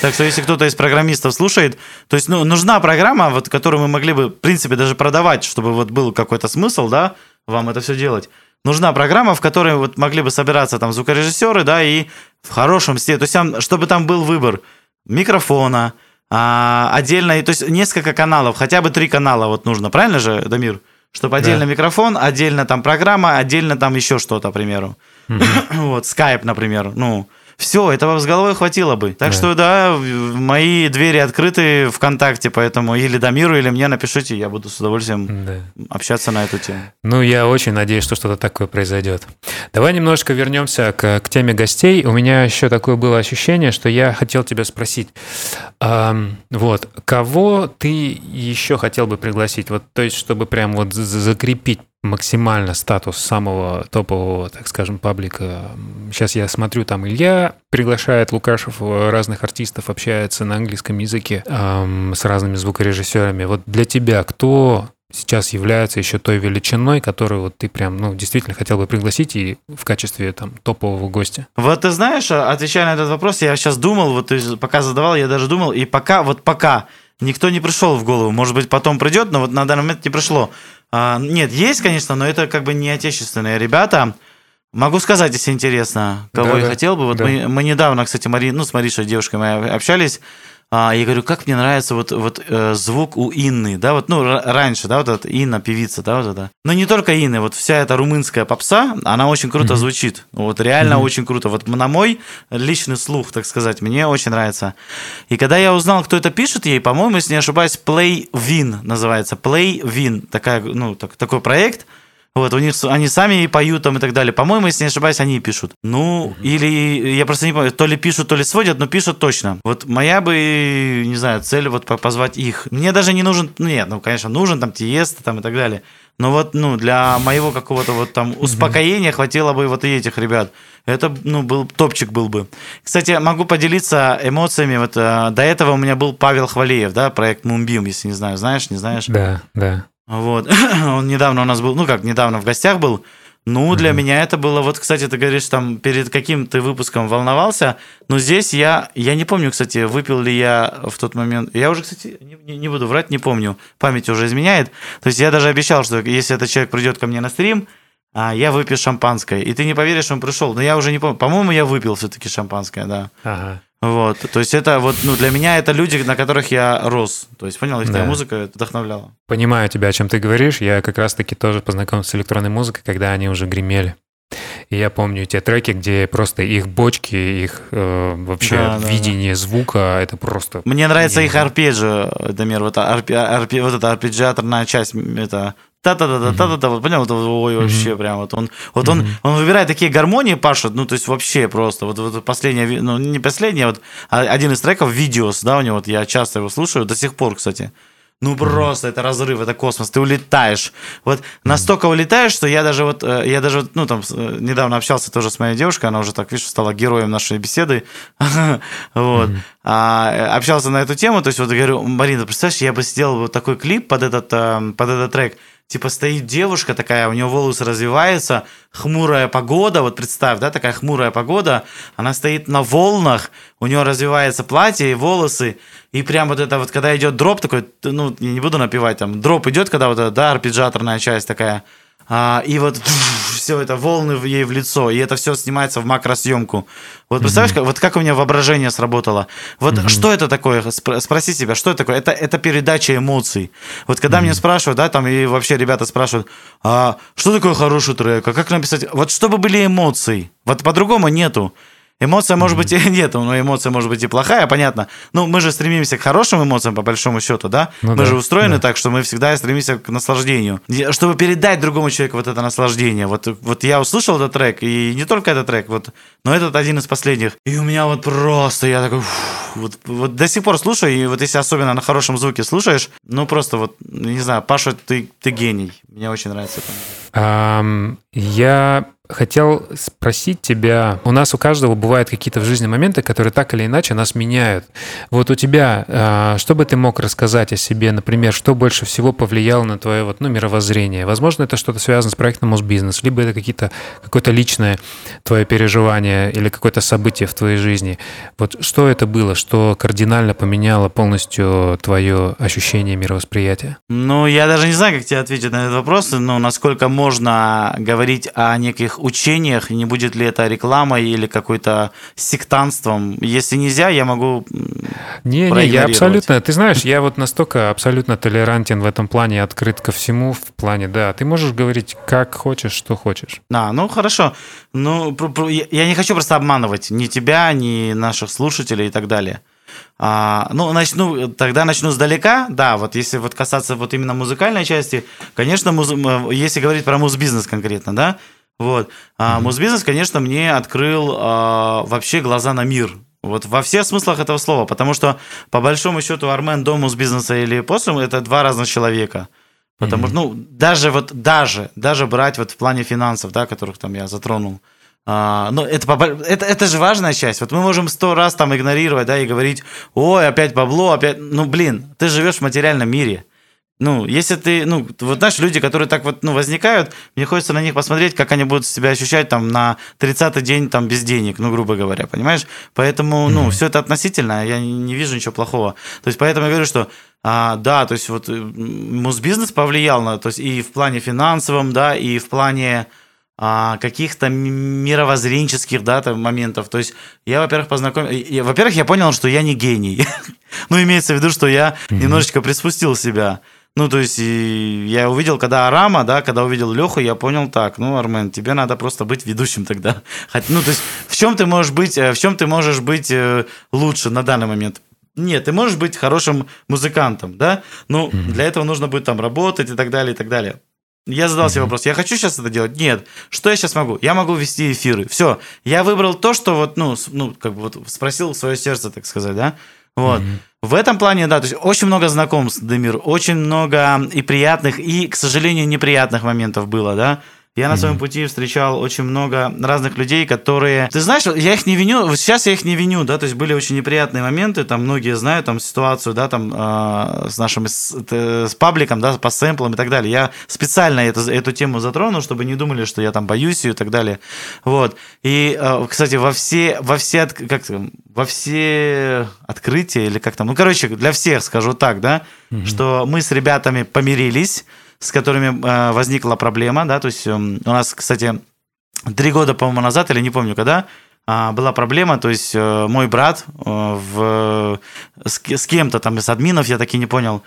Так что если кто-то из программистов слушает, то есть ну, нужна программа, вот, которую мы могли бы, в принципе, даже продавать, чтобы вот был какой-то смысл, да, вам это все делать. Нужна программа, в которой вот могли бы собираться там звукорежиссеры, да, и в хорошем стиле, то есть там, чтобы там был выбор микрофона, а, отдельно, то есть несколько каналов, хотя бы три канала вот нужно, правильно же, Дамир? Чтобы отдельно да. микрофон, отдельно там программа, отдельно там еще что-то, к примеру. Угу. [COUGHS] вот, Skype, например, ну, все, этого с головой хватило бы. Так да. что да, мои двери открыты ВКонтакте, поэтому или Дамиру, или мне напишите, я буду с удовольствием да. общаться на эту тему. Ну, я очень надеюсь, что что-то такое произойдет. Давай немножко вернемся к, к теме гостей. У меня еще такое было ощущение, что я хотел тебя спросить. Эм, вот, кого ты еще хотел бы пригласить? Вот, то есть, чтобы прям вот закрепить максимально статус самого топового, так скажем, паблика. Сейчас я смотрю, там Илья приглашает Лукашев э, разных артистов, общается на английском языке эм, с разными звукорежиссерами. Вот для тебя кто сейчас является еще той величиной, которую вот ты прям, ну, действительно хотел бы пригласить и в качестве там топового гостя? Вот ты знаешь, отвечая на этот вопрос, я сейчас думал, вот пока задавал, я даже думал, и пока, вот пока никто не пришел в голову, может быть, потом придет, но вот на данный момент не пришло. А, нет, есть, конечно, но это как бы не отечественные ребята. Могу сказать, если интересно, кого да, я да, хотел бы. Вот да. мы, мы недавно, кстати, Мари, ну, с Маришей, девушкой мы общались. А, я говорю, как мне нравится вот, вот э, звук у Инны, да, вот, ну, раньше, да, вот эта Инна, певица, да, вот это. Но не только Инны, вот вся эта румынская попса, она очень круто mm-hmm. звучит, вот, реально mm-hmm. очень круто. Вот на мой личный слух, так сказать, мне очень нравится. И когда я узнал, кто это пишет ей, по-моему, если не ошибаюсь, Play Win называется, Play Win, такая, ну, так, такой проект, вот, у них они сами и поют там и так далее. По-моему, если не ошибаюсь, они пишут. Ну, угу. или я просто не помню, то ли пишут, то ли сводят, но пишут точно. Вот моя бы, не знаю, цель вот позвать их. Мне даже не нужен, ну нет, ну, конечно, нужен там Тиеста там и так далее. Но вот, ну, для моего какого-то вот там успокоения хватило бы вот и этих ребят. Это, ну, был топчик был бы. Кстати, могу поделиться эмоциями. Вот э, до этого у меня был Павел Хвалеев, да, проект Мумбим, если не знаю, знаешь, не знаешь? Да, да. Вот. [COUGHS] Он недавно у нас был, ну как, недавно в гостях был. Ну, для mm-hmm. меня это было, вот, кстати, ты говоришь, там, перед каким ты выпуском волновался, но здесь я, я не помню, кстати, выпил ли я в тот момент, я уже, кстати, не, не буду врать, не помню, память уже изменяет, то есть я даже обещал, что если этот человек придет ко мне на стрим, а, я выпил шампанское, и ты не поверишь, он пришел, но я уже не помню, по-моему, я выпил все-таки шампанское, да. Ага. Вот, то есть это вот, ну, для меня это люди, на которых я рос. То есть, понял, их Да. твоя музыка вдохновляла. Понимаю тебя, о чем ты говоришь. Я как раз-таки тоже познакомился с электронной музыкой, когда они уже гремели. И я помню те треки, где просто их бочки, их э, вообще Да, да, видение звука, это просто... Мне нравится их арпеджио, Дамир, вот, арпе- арпе- вот эта арпеджиаторная часть, это та-та-та-та-та-та, вот понял, вот, ой, вообще прям вот он, вот он, он выбирает такие гармонии, Паша, ну, то есть вообще просто, вот, вот последняя, ви- ну, не последняя, вот а- один из треков, Videos, да, у него, вот я часто его слушаю, до сих пор, кстати, ну просто это разрыв, это космос, ты улетаешь. Вот настолько улетаешь, что я даже вот, э, я даже, вот, ну там э, недавно общался тоже с моей девушкой, она уже так, видишь, стала героем нашей беседы. [LAUGHS] Вот. А, э, Общался на эту тему, то есть вот говорю, Марина, представляешь, я бы сделал вот такой клип под этот, э, под этот трек. Типа стоит девушка такая, у нее волосы развиваются, хмурая погода, вот представь, да, такая хмурая погода, она стоит на волнах, у нее развивается платье и волосы, и прям вот это вот, когда идет дроп такой, ну, не буду напевать, там, дроп идет, когда вот эта, да, арпеджаторная часть такая, а, и вот [LAUGHS] все это волны в- ей в лицо, и это все снимается в макросъемку. Вот представляешь, как, вот как у меня воображение сработало. Вот что это такое? Спро- Спроси себя, что это такое? Это, это передача эмоций. Вот когда мне спрашивают, да, там и вообще ребята спрашивают, а что такое хороший трек, а как написать? Вот чтобы были эмоции. Вот по-другому нету. Эмоция может быть и [LAUGHS] нет, но эмоция может быть и плохая, понятно. Ну, мы же стремимся к хорошим эмоциям, по большому счету, да? Ну мы да, же устроены да. так, что мы всегда стремимся к наслаждению. Чтобы передать другому человеку вот это наслаждение. Вот, вот я услышал этот трек, и не только этот трек, вот, но этот один из последних. И у меня вот просто, я такой, фу, вот, вот до сих пор слушаю, и вот если особенно на хорошем звуке слушаешь, ну просто вот, не знаю, Паша, ты, ты гений. Мне очень нравится это. Ам, я хотел спросить тебя, у нас у каждого бывают какие-то в жизни моменты, которые так или иначе нас меняют. Вот у тебя, а, что бы ты мог рассказать о себе, например, что больше всего повлияло на твое вот, ну, мировоззрение? Возможно, это что-то связано с проектом Мосбизнес, либо это какие-то, какое-то личное твое переживание или какое-то событие в твоей жизни. Вот что это было, что кардинально поменяло полностью твое ощущение мировосприятия? Ну, я даже не знаю, как тебе ответить на этот вопрос, но насколько можно говорить о неких учениях, не будет ли это рекламой или какой-то сектантством. Если нельзя, я могу... Не, не, я абсолютно, ты знаешь, я вот настолько абсолютно толерантен в этом плане, открыт ко всему в плане, да, ты можешь говорить как хочешь, что хочешь. А, ну хорошо. Ну, я не хочу просто обманывать ни тебя, ни наших слушателей и так далее. А, ну, начну, тогда начну сдалека. Да, вот если вот касаться вот именно музыкальной части, конечно, муз- если говорить про музбизнес конкретно, да, вот, а, музбизнес, конечно, мне открыл а, вообще глаза на мир. Вот во всех смыслах этого слова, потому что по большому счету Армен до музбизнеса или после это два разных человека. Потому что, ну, даже вот, даже, даже брать вот в плане финансов, да, которых там я затронул, а, ну, это, это, это же важная часть. Вот мы можем сто раз там игнорировать, да, и говорить, ой, опять бабло, опять... Ну, блин, ты живешь в материальном мире. Ну, если ты, ну, вот знаешь, люди, которые так вот, ну, возникают, мне хочется на них посмотреть, как они будут себя ощущать там на 30-й день там без денег, ну, грубо говоря, понимаешь? Поэтому, ну, все это относительно, я не, вижу ничего плохого. То есть, поэтому я говорю, что, а, да, то есть, вот э, м, Мосбизнес повлиял на, то есть, и в плане финансовом, да, и в плане а, каких-то мировоззренческих да, там, моментов. То есть я, во-первых, познакомил... я- Во-первых, я понял, что я не гений. [LAUGHS] ну, имеется в виду, что я немножечко приспустил себя. Ну, то есть и я увидел, когда Арама, да, когда увидел Леху, я понял так, ну, Армен, тебе надо просто быть ведущим тогда. [LAUGHS] Ну, то есть в чем ты можешь быть, э, в чем ты можешь быть э, лучше на данный момент? Нет, ты можешь быть хорошим музыкантом, да? Ну, для этого нужно будет там работать и так далее, и так далее. Я задал себе вопрос, я хочу сейчас это делать? Нет. Что я сейчас могу? Я могу вести эфиры. Все. Я выбрал то, что вот, ну, ну, как бы вот спросил свое сердце, так сказать, да? Вот. В этом плане, да, то есть очень много знакомств, Демир, очень много и приятных, и, к сожалению, неприятных моментов было, да? Я на своем пути встречал очень много разных людей, которые... Ты знаешь, я их не виню, вот сейчас я их не виню, да, то есть были очень неприятные моменты, там многие знают там ситуацию, да, там э, с нашим, с, с пабликом, да, по сэмплам и так далее. Я специально это, эту тему затронул, чтобы не думали, что я там боюсь ее и так далее. Вот. И, э, кстати, во все, во все, от- как во все открытия или как там, ну, короче, для всех скажу так, да, что мы с ребятами помирились, с которыми э, возникла проблема, да, то есть эм, у нас, кстати, три года, по-моему, назад, или не помню когда, а, была проблема, то есть э, мой брат э, в, с, с кем-то там из админов, я так и не понял,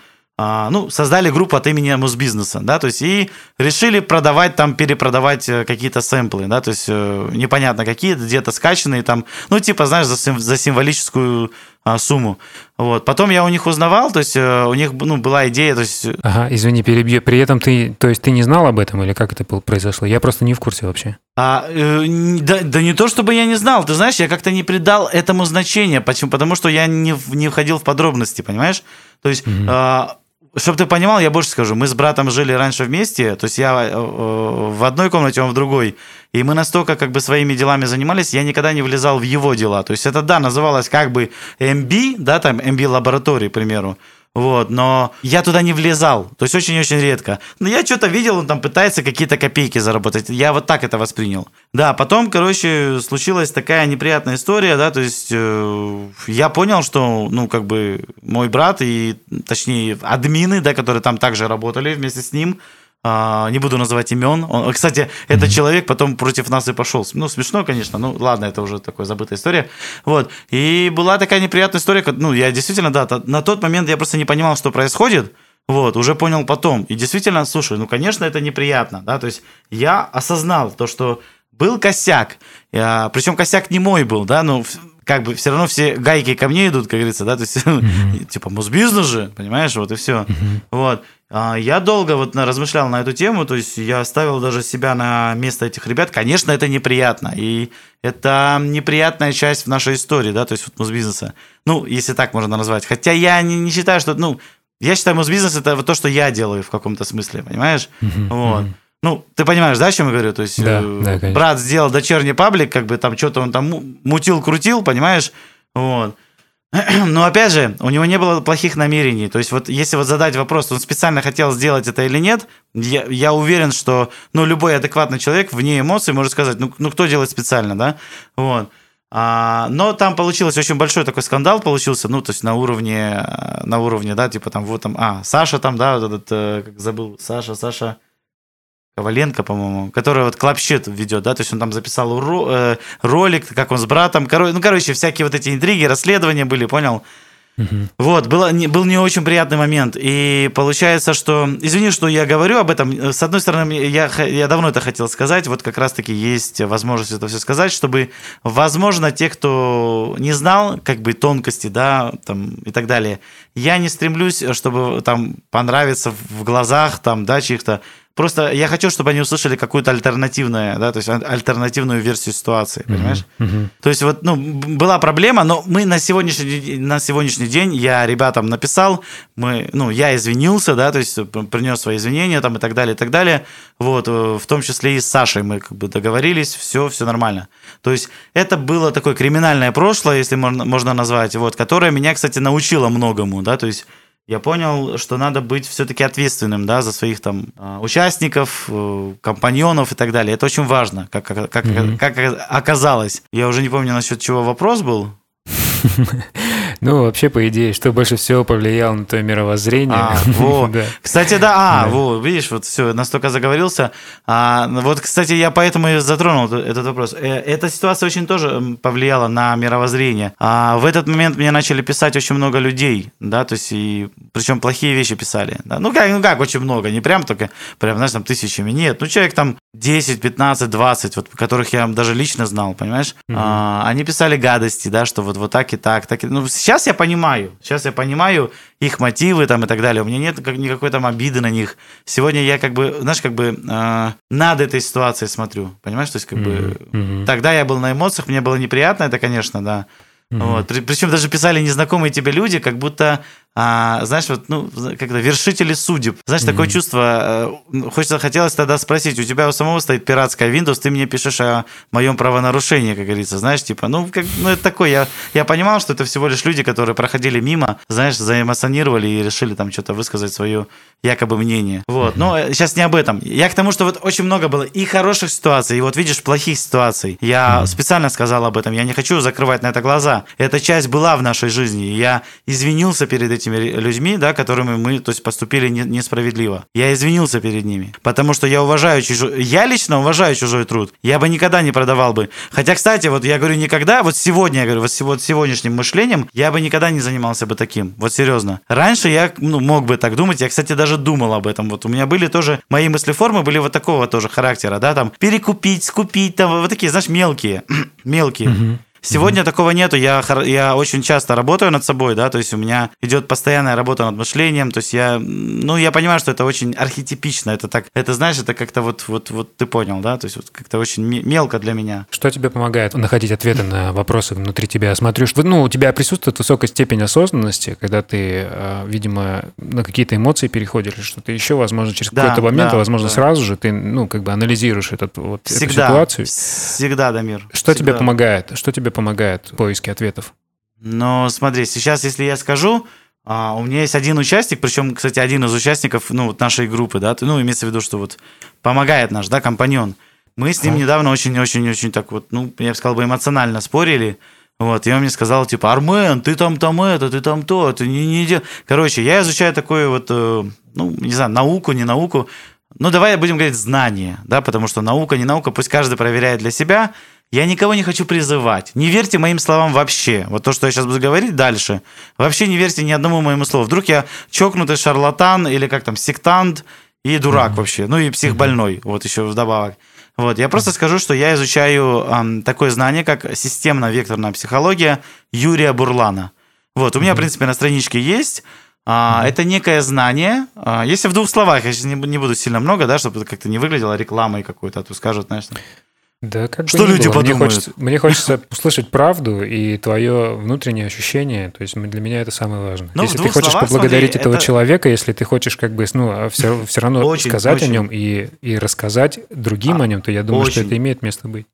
ну, создали группу от имени Мосбизнеса, да, то есть и решили продавать там, перепродавать э, какие-то сэмплы, да, то есть э, непонятно какие, где-то скачанные там, ну, типа, знаешь, за, за символическую а, сумму. Вот. Потом я у них узнавал, то есть э, у них ну, была идея, то есть... Ага, извини, перебью. При этом ты, то есть ты не знал об этом или как это произошло? Я просто не в курсе вообще. А, э, да, да не то, чтобы я не знал, ты знаешь, я как-то не придал этому значения, почему? Потому что я не, не входил в подробности, понимаешь? То есть... Угу. А, чтобы ты понимал, я больше скажу, мы с братом жили раньше вместе, то есть я э, в одной комнате, он в другой, и мы настолько как бы своими делами занимались, я никогда не влезал в его дела. То есть это, да, называлось как бы MB, да, там MB лаборатории, к примеру, вот, но я туда не влезал, то есть очень-очень редко. Но я что-то видел, он там пытается какие-то копейки заработать. Я вот так это воспринял. Да, потом, короче, случилась такая неприятная история, да, то есть э, я понял, что, ну, как бы мой брат и, точнее, админы, да, которые там также работали вместе с ним, не буду называть имен. Он, кстати, этот mm-hmm. человек потом против нас и пошел. Ну, смешно, конечно, ну, ладно, это уже такая забытая история. Вот. И была такая неприятная история, ну, я действительно, да, на тот момент я просто не понимал, что происходит. Вот, уже понял потом. И действительно, слушай, ну, конечно, это неприятно, да, то есть я осознал то, что был косяк, я, причем косяк не мой был, да, но как бы все равно все гайки ко мне идут, как говорится, да, то есть, mm-hmm. [LAUGHS] типа, Мосбизнес же, понимаешь, вот и все. Mm-hmm. Вот. А, я долго вот размышлял на эту тему, то есть я ставил даже себя на место этих ребят. Конечно, это неприятно, и это неприятная часть в нашей истории, да, то есть вот Мосбизнеса. Ну, если так можно назвать. Хотя я не, не считаю, что, ну, я считаю, Мосбизнес это вот то, что я делаю в каком-то смысле, понимаешь? Uh-huh, вот. Uh-huh. Ну, ты понимаешь, да, о чем я говорю? То есть да, э, да, брат сделал дочерний паблик, как бы там что-то он там мутил-крутил, понимаешь? Вот. [CLEARS THROAT] Но опять же, у него не было плохих намерений. То есть вот если вот задать вопрос, он специально хотел сделать это или нет, я, я уверен, что ну, любой адекватный человек вне эмоций может сказать, ну, ну кто делает специально, да? Вот. А, но там получилось очень большой такой скандал получился, ну, то есть на уровне, на уровне, да, типа там вот там, а, Саша там, да, вот этот, э, как забыл, Саша, Саша, Коваленко, по-моему, который вот клапщит ведет, да, то есть он там записал ро- э, ролик, как он с братом, кор- ну, короче, всякие вот эти интриги, расследования были, понял? Угу. Вот, было, не, был не очень приятный момент. И получается, что... Извини, что я говорю об этом. С одной стороны, я, я давно это хотел сказать. Вот как раз-таки есть возможность это все сказать, чтобы, возможно, те, кто не знал, как бы, тонкости, да, там, и так далее, я не стремлюсь, чтобы там понравиться в глазах, там, да, чьих-то Просто я хочу, чтобы они услышали какую-то альтернативную, да, то есть альтернативную версию ситуации, понимаешь? Mm-hmm. То есть вот, ну, была проблема, но мы на сегодняшний, на сегодняшний день, я ребятам написал, мы, ну, я извинился, да, то есть принес свои извинения там и так далее, и так далее, вот, э, в том числе и с Сашей мы как бы договорились, все, все нормально. То есть это было такое криминальное прошлое, если можно, можно назвать, вот, которое меня, кстати, научило многому, да, то есть я понял, что надо быть все-таки ответственным да, за своих там а, участников, э, компаньонов и так далее. Это очень важно, как, как, mm-hmm. как оказалось. Я уже не помню, насчет чего вопрос был. [LAUGHS] Ну, вообще, по идее, что больше всего повлияло на твое мировоззрение. А, [LAUGHS] во. да. Кстати, да, а, да. во, видишь, вот все, настолько заговорился. А, вот, кстати, я поэтому и затронул этот вопрос. Э, эта ситуация очень тоже повлияла на мировоззрение. А в этот момент мне начали писать очень много людей, да, то есть, и причем плохие вещи писали. Да? Ну, как, ну, как очень много, не прям только, прям, знаешь, там тысячами, нет. Ну, человек там 10, 15, 20, вот, которых я даже лично знал, понимаешь? Mm-hmm. А, они писали гадости, да, что вот, вот так и так, так и... Ну, сейчас я понимаю, сейчас я понимаю их мотивы там и так далее. У меня нет как, никакой там обиды на них. Сегодня я как бы, знаешь, как бы э, над этой ситуацией смотрю, понимаешь? То есть как mm-hmm. бы тогда я был на эмоциях, мне было неприятно это, конечно, да. Mm-hmm. Вот. Причем даже писали незнакомые тебе люди, как будто а, знаешь, вот, ну, когда вершители судеб. Знаешь, mm-hmm. такое чувство, э, хочется, хотелось тогда спросить, у тебя у самого стоит пиратская Windows, ты мне пишешь о моем правонарушении, как говорится, знаешь, типа, ну, как, ну это такое, я, я понимал, что это всего лишь люди, которые проходили мимо, знаешь, заэмоционировали и решили там что-то высказать свое якобы мнение. Вот, mm-hmm. но сейчас не об этом. Я к тому, что вот очень много было и хороших ситуаций, и вот видишь, плохих ситуаций. Я mm-hmm. специально сказал об этом, я не хочу закрывать на это глаза. Эта часть была в нашей жизни, я извинился перед этим этими людьми, да, которыми мы, то есть, поступили не, несправедливо. Я извинился перед ними, потому что я уважаю чужой, я лично уважаю чужой труд. Я бы никогда не продавал бы. Хотя, кстати, вот я говорю никогда, вот сегодня, я говорю, вот, вот сегодняшним мышлением я бы никогда не занимался бы таким. Вот серьезно. Раньше я ну, мог бы так думать, я, кстати, даже думал об этом. Вот у меня были тоже, мои мыслеформы были вот такого тоже характера, да, там, перекупить, скупить, там, вот такие, знаешь, мелкие, [CLEARS THROAT] мелкие. Угу. Сегодня mm-hmm. такого нету. Я, я очень часто работаю над собой, да, то есть у меня идет постоянная работа над мышлением. То есть я, ну, я понимаю, что это очень архетипично. Это так, это знаешь, это как-то вот, вот, вот ты понял, да, то есть вот как-то очень мелко для меня. Что тебе помогает находить ответы на вопросы внутри тебя? Смотрю, что, ну, у тебя присутствует высокая степень осознанности, когда ты, а, видимо, на какие-то эмоции переходишь или что-то еще, возможно, через да, какой-то момент, да, а возможно, да. сразу же ты, ну, как бы анализируешь этот, вот, всегда, эту ситуацию. Всегда, Дамир. Что всегда. тебе помогает? Что тебе помогает в поиске ответов? Ну, смотри, сейчас, если я скажу, а, у меня есть один участник, причем, кстати, один из участников ну, вот нашей группы, да, ну, имеется в виду, что вот помогает наш, да, компаньон. Мы с ним недавно очень-очень-очень так вот, ну, я бы сказал бы, эмоционально спорили, вот, и он мне сказал, типа, Армен, ты там там это, ты там то, ты не, не дел... Короче, я изучаю такое вот, э, ну, не знаю, науку, не науку, ну, давай будем говорить знание, да, потому что наука, не наука, пусть каждый проверяет для себя, я никого не хочу призывать. Не верьте моим словам вообще. Вот то, что я сейчас буду говорить дальше. Вообще не верьте ни одному моему слову. Вдруг я чокнутый шарлатан или как там, сектант и дурак mm-hmm. вообще. Ну и психбольной, mm-hmm. вот еще вдобавок. Вот, я просто скажу, что я изучаю эм, такое знание, как системно-векторная психология Юрия Бурлана. Вот, у меня, mm-hmm. в принципе, на страничке есть. А, mm-hmm. Это некое знание. А, если в двух словах, я сейчас не, не буду сильно много, да, чтобы это как-то не выглядело рекламой какой-то, а то скажут, знаешь, да, как что люди было. подумают? Мне хочется, мне хочется [LAUGHS] услышать правду и твое внутреннее ощущение. То есть для меня это самое важное. Ну, если ты хочешь словах, поблагодарить смотри, этого это... человека, если ты хочешь как бы, ну, все, все равно [LAUGHS] очень, сказать очень. о нем и, и рассказать другим а, о нем, то я думаю, очень. что это имеет место быть.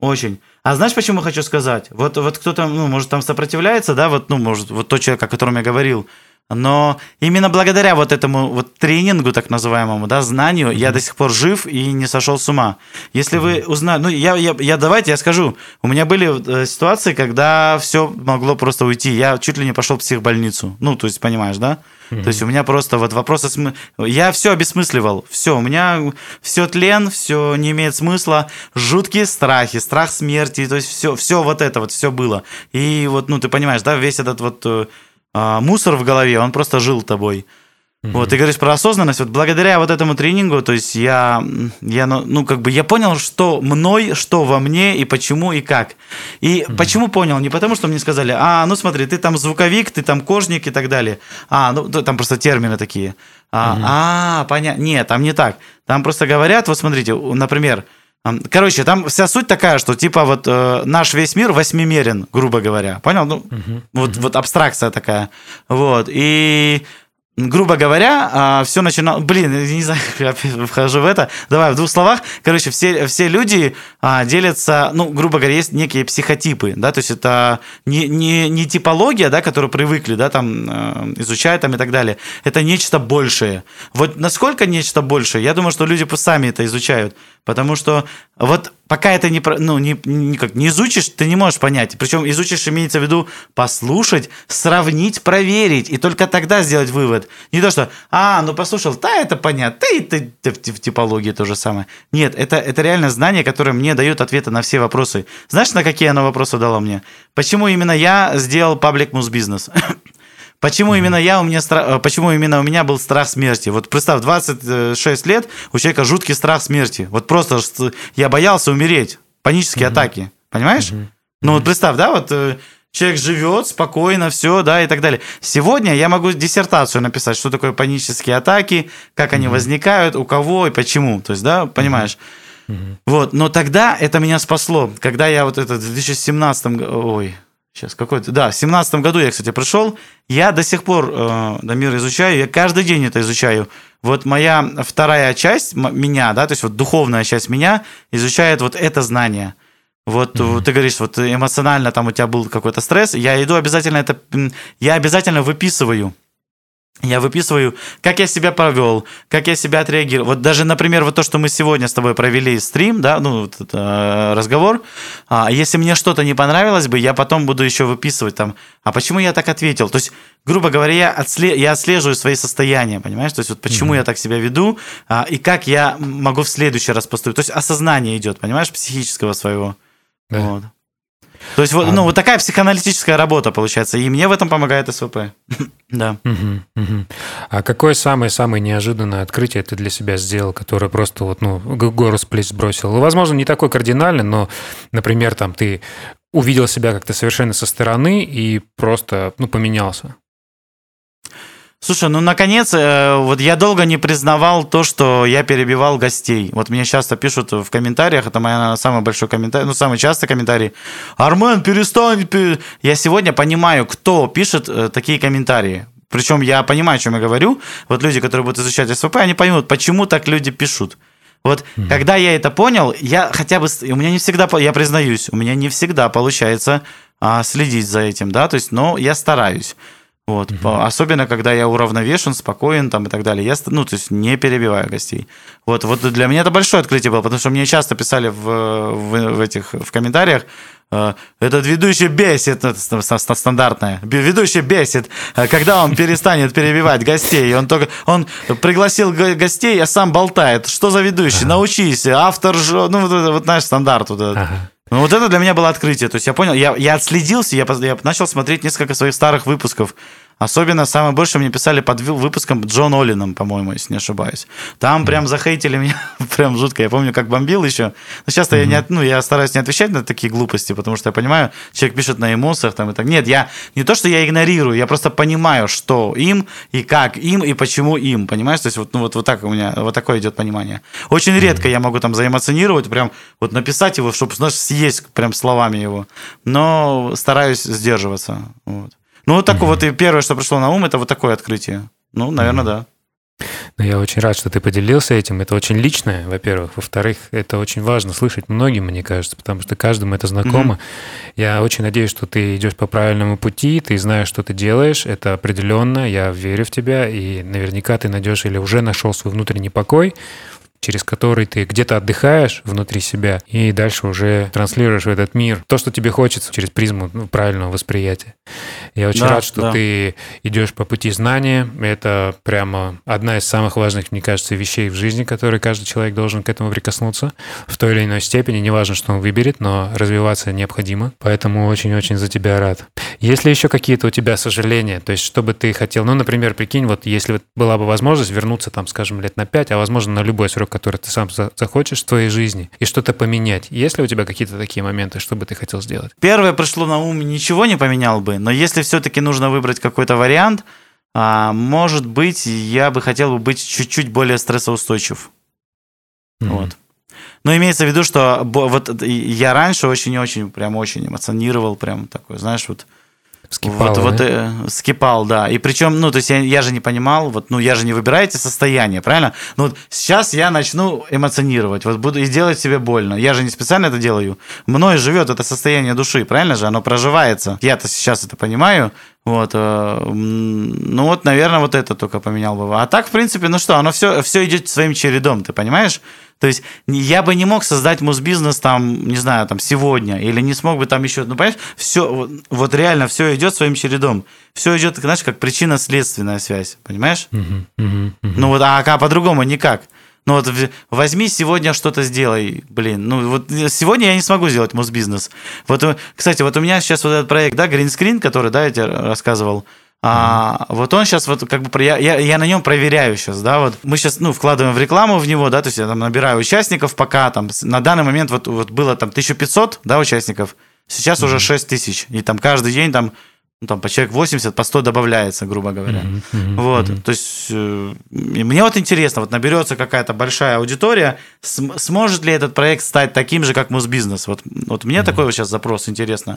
Очень. А знаешь, почему хочу сказать? Вот, вот кто-то, ну, может, там сопротивляется, да, вот, ну, может, вот тот человек, о котором я говорил, но именно благодаря вот этому вот тренингу, так называемому, да, знанию, mm-hmm. я до сих пор жив и не сошел с ума. Если mm-hmm. вы узнали, ну, я, я, я давайте я скажу, у меня были э, ситуации, когда все могло просто уйти. Я чуть ли не пошел в психбольницу. Ну, то есть, понимаешь, да? Mm-hmm. То есть у меня просто вот вопросы... См... Я все обесмысливал. Все, у меня все тлен, все не имеет смысла. Жуткие страхи, страх смерти. То есть все, все вот это вот, все было. И вот, ну, ты понимаешь, да, весь этот вот э, а, мусор в голове, он просто жил тобой. Mm-hmm. Вот, ты говоришь про осознанность. Вот благодаря вот этому тренингу, то есть я, я ну, ну, как бы я понял, что мной, что во мне, и почему, и как. И mm-hmm. почему понял? Не потому, что мне сказали, а, ну смотри, ты там звуковик, ты там кожник и так далее. А, ну, там просто термины такие. А, mm-hmm. а понятно. Нет, там не так. Там просто говорят, вот смотрите, например, Короче, там вся суть такая, что типа вот э, наш весь мир восьмимерен, грубо говоря. Понял? Ну, uh-huh. вот, вот абстракция такая. Вот. И грубо говоря, а, все начинало... Блин, не знаю, [LAUGHS] я вхожу в это. Давай в двух словах. Короче, все, все люди а, делятся, ну, грубо говоря, есть некие психотипы, да, то есть это не, не, не типология, да, которую привыкли, да, там, э, изучать там и так далее. Это нечто большее. Вот насколько нечто большее, я думаю, что люди сами это изучают. Потому что вот пока это не, ну, не, никак, не изучишь, ты не можешь понять. Причем изучишь имеется в виду послушать, сравнить, проверить, и только тогда сделать вывод. Не то, что, а, ну послушал, да, это понятно, и ты, в типологии то же самое. Нет, это, это реально знание, которое мне дает ответы на все вопросы. Знаешь, на какие оно вопросы дало мне? Почему именно я сделал паблик муз бизнес? [LAUGHS] Почему именно я, у меня страх, э, почему именно у меня был страх смерти? Вот представь, 26 лет, у человека жуткий страх смерти. Вот просто я боялся умереть. Панические mm-hmm. атаки. Понимаешь? Mm-hmm. Ну вот представь, да, вот э, человек живет спокойно, все, да, и так далее. Сегодня я могу диссертацию написать, что такое панические атаки, как mm-hmm. они возникают, у кого и почему. То есть, да, понимаешь? Mm-hmm. Вот, но тогда это меня спасло, когда я вот это в 2017, ой, Сейчас какой-то, да, в семнадцатом году я, кстати, пришел. Я до сих пор э, Дамир изучаю, я каждый день это изучаю. Вот моя вторая часть меня, да, то есть вот духовная часть меня изучает вот это знание. Вот mm-hmm. ты говоришь, вот эмоционально там у тебя был какой-то стресс, я иду обязательно это, я обязательно выписываю я выписываю, как я себя провел, как я себя отреагировал. Вот даже, например, вот то, что мы сегодня с тобой провели стрим, да, ну, вот э, разговор, а, если мне что-то не понравилось бы, я потом буду еще выписывать там, а почему я так ответил? То есть, грубо говоря, я, отсле- я отслеживаю свои состояния, понимаешь? То есть, вот почему mm-hmm. я так себя веду, а, и как я могу в следующий раз поступить. То есть, осознание идет, понимаешь, психического своего. Да. Вот. То есть, вот, а... ну, вот такая психоаналитическая работа получается, и мне в этом помогает СВП. [COUGHS] да. Угу, угу. А какое самое-самое неожиданное открытие ты для себя сделал, которое просто вот, ну, гору с плеч сбросил? Ну, возможно, не такой кардинальный, но, например, там ты увидел себя как-то совершенно со стороны и просто, ну, поменялся. Слушай, ну наконец, э, вот я долго не признавал то, что я перебивал гостей. Вот мне часто пишут в комментариях, это моя самый большой комментарий, ну самый частый комментарий. Армен, перестань. Пер... Я сегодня понимаю, кто пишет э, такие комментарии. Причем я понимаю, о чем я говорю. Вот люди, которые будут изучать СВП, они поймут, почему так люди пишут. Вот mm-hmm. когда я это понял, я хотя бы, у меня не всегда, я признаюсь, у меня не всегда получается а, следить за этим, да, то есть, но я стараюсь. Вот, угу. особенно когда я уравновешен, спокоен там и так далее. Я, ну, то есть не перебиваю гостей. Вот, вот для меня это большое открытие было, потому что мне часто писали в, в, в этих в комментариях, э, этот ведущий бесит, это стандартное, ведущий бесит, э, когда он перестанет перебивать гостей. Он только, он пригласил гостей, а сам болтает. Что за ведущий? Ага. Научись, автор, ну вот, вот наш стандарт. Вот этот. Ага. Ну, вот это для меня было открытие. То есть я понял, я, я отследился, я, я начал смотреть несколько своих старых выпусков Особенно самое больше мне писали под выпуском Джон Олином, по-моему, если не ошибаюсь. Там прям захейтили меня, [LAUGHS] прям жутко. Я помню, как бомбил еще. Но часто mm-hmm. я, не, ну, я стараюсь не отвечать на такие глупости, потому что я понимаю, человек пишет на эмоциях там и так. Нет, я не то, что я игнорирую, я просто понимаю, что им и как им и почему им, понимаешь? То есть вот, ну, вот, вот так у меня, вот такое идет понимание. Очень mm-hmm. редко я могу там заэмоционировать, прям вот написать его, чтобы, знаешь, съесть прям словами его. Но стараюсь сдерживаться. Вот. Ну, вот такое вот и первое, что пришло на ум, это вот такое открытие. Ну, наверное, да. Ну, я очень рад, что ты поделился этим. Это очень личное, во-первых. Во-вторых, это очень важно слышать многим, мне кажется, потому что каждому это знакомо. Mm-hmm. Я очень надеюсь, что ты идешь по правильному пути, ты знаешь, что ты делаешь. Это определенно. Я верю в тебя, и наверняка ты найдешь или уже нашел свой внутренний покой через который ты где-то отдыхаешь внутри себя и дальше уже транслируешь в этот мир то, что тебе хочется через призму ну, правильного восприятия. Я очень да, рад, что да. ты идешь по пути знания. Это прямо одна из самых важных, мне кажется, вещей в жизни, которые каждый человек должен к этому прикоснуться в той или иной степени. Неважно, что он выберет, но развиваться необходимо. Поэтому очень-очень за тебя рад. Есть ли еще какие-то у тебя сожаления? То есть, что бы ты хотел? Ну, например, прикинь, вот если была бы возможность вернуться там, скажем, лет на 5, а возможно, на любой срок который ты сам захочешь в твоей жизни, и что-то поменять. Есть ли у тебя какие-то такие моменты, что бы ты хотел сделать? Первое пришло на ум, ничего не поменял бы, но если все-таки нужно выбрать какой-то вариант, а, может быть, я бы хотел бы быть чуть-чуть более стрессоустойчив. Mm-hmm. Вот. Но имеется в виду, что вот я раньше очень-очень, прям очень эмоционировал, прям такой, знаешь, вот Скипал, вот, да? вот э, скипал, да. И причем, ну, то есть я, я же не понимал, вот, ну, я же не выбираю эти состояния, правильно? Ну, вот сейчас я начну эмоционировать, вот буду и делать себе больно. Я же не специально это делаю. Мною живет это состояние души, правильно же? Оно проживается. Я-то сейчас это понимаю, вот, э, ну вот, наверное, вот это только поменял бы. А так, в принципе, ну что, оно все, все идет своим чередом, ты понимаешь? То есть я бы не мог создать муз-бизнес там, не знаю, там сегодня, или не смог бы там еще, ну понимаешь, все, вот реально все идет своим чередом. Все идет, знаешь, как причинно-следственная связь, понимаешь? Uh-huh, uh-huh, uh-huh. Ну вот, а, а по-другому никак. Ну вот возьми сегодня что-то сделай, блин. Ну вот сегодня я не смогу сделать муз-бизнес. Вот, э, кстати, вот у меня сейчас вот этот проект, да, Green Screen, который, да, я тебе рассказывал, а, вот он сейчас вот как бы я, я, я на нем проверяю сейчас, да, вот мы сейчас ну вкладываем в рекламу в него, да, то есть я там набираю участников пока там на данный момент вот вот было там 1500, да, участников, сейчас mm-hmm. уже 6000 и там каждый день там ну, там по человек 80, по 100 добавляется, грубо говоря. Mm-hmm, mm-hmm, вот, mm-hmm. то есть э, мне вот интересно, вот наберется какая-то большая аудитория, см- сможет ли этот проект стать таким же, как Мосбизнес? Вот, вот мне mm-hmm. такой вот сейчас запрос интересно.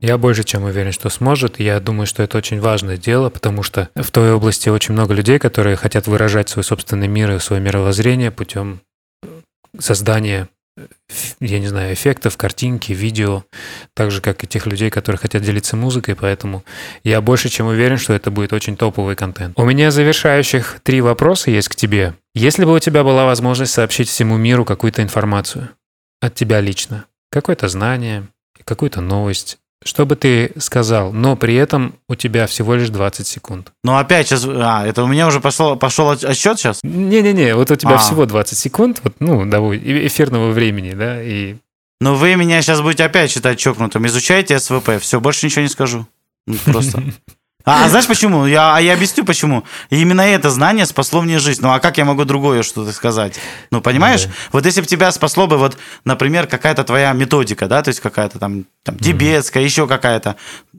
Я больше чем уверен, что сможет. Я думаю, что это очень важное дело, потому что в той области очень много людей, которые хотят выражать свой собственный мир и свое мировоззрение путем создания я не знаю, эффектов, картинки, видео, так же, как и тех людей, которые хотят делиться музыкой, поэтому я больше чем уверен, что это будет очень топовый контент. У меня завершающих три вопроса есть к тебе. Если бы у тебя была возможность сообщить всему миру какую-то информацию от тебя лично, какое-то знание, какую-то новость, что бы ты сказал, но при этом у тебя всего лишь 20 секунд. Ну опять сейчас, а, это у меня уже пошел, пошел отсчет сейчас? Не-не-не, вот у тебя а. всего 20 секунд, вот, ну, того, эфирного времени, да, и... Но вы меня сейчас будете опять считать чокнутым. Изучайте СВП, все, больше ничего не скажу. Ну, просто. [LAUGHS] А, а знаешь почему? Я, а я объясню почему. И именно это знание спасло мне жизнь. Ну а как я могу другое что-то сказать? Ну понимаешь? Да. Вот если бы тебя спасло бы, вот, например, какая-то твоя методика, да, то есть какая-то там, там тибетская, mm-hmm. еще какая-то,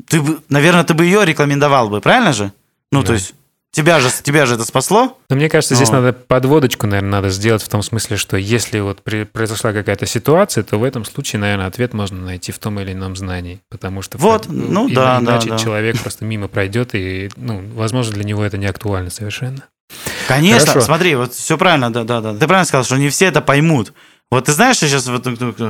ты бы, наверное, ты бы ее рекомендовал бы, правильно же? Ну да. то есть Тебя же, тебя же это спасло? Но мне кажется, здесь Но... надо подводочку, наверное, надо сделать в том смысле, что если вот при, произошла какая-то ситуация, то в этом случае, наверное, ответ можно найти в том или ином знании. Потому что вот, ну, да, иначе да, да. человек просто мимо пройдет, и, ну, возможно, для него это не актуально совершенно. Конечно, Хорошо. смотри, вот все правильно, да, да, да. Ты правильно сказал, что не все это поймут. Вот ты знаешь, что сейчас вот,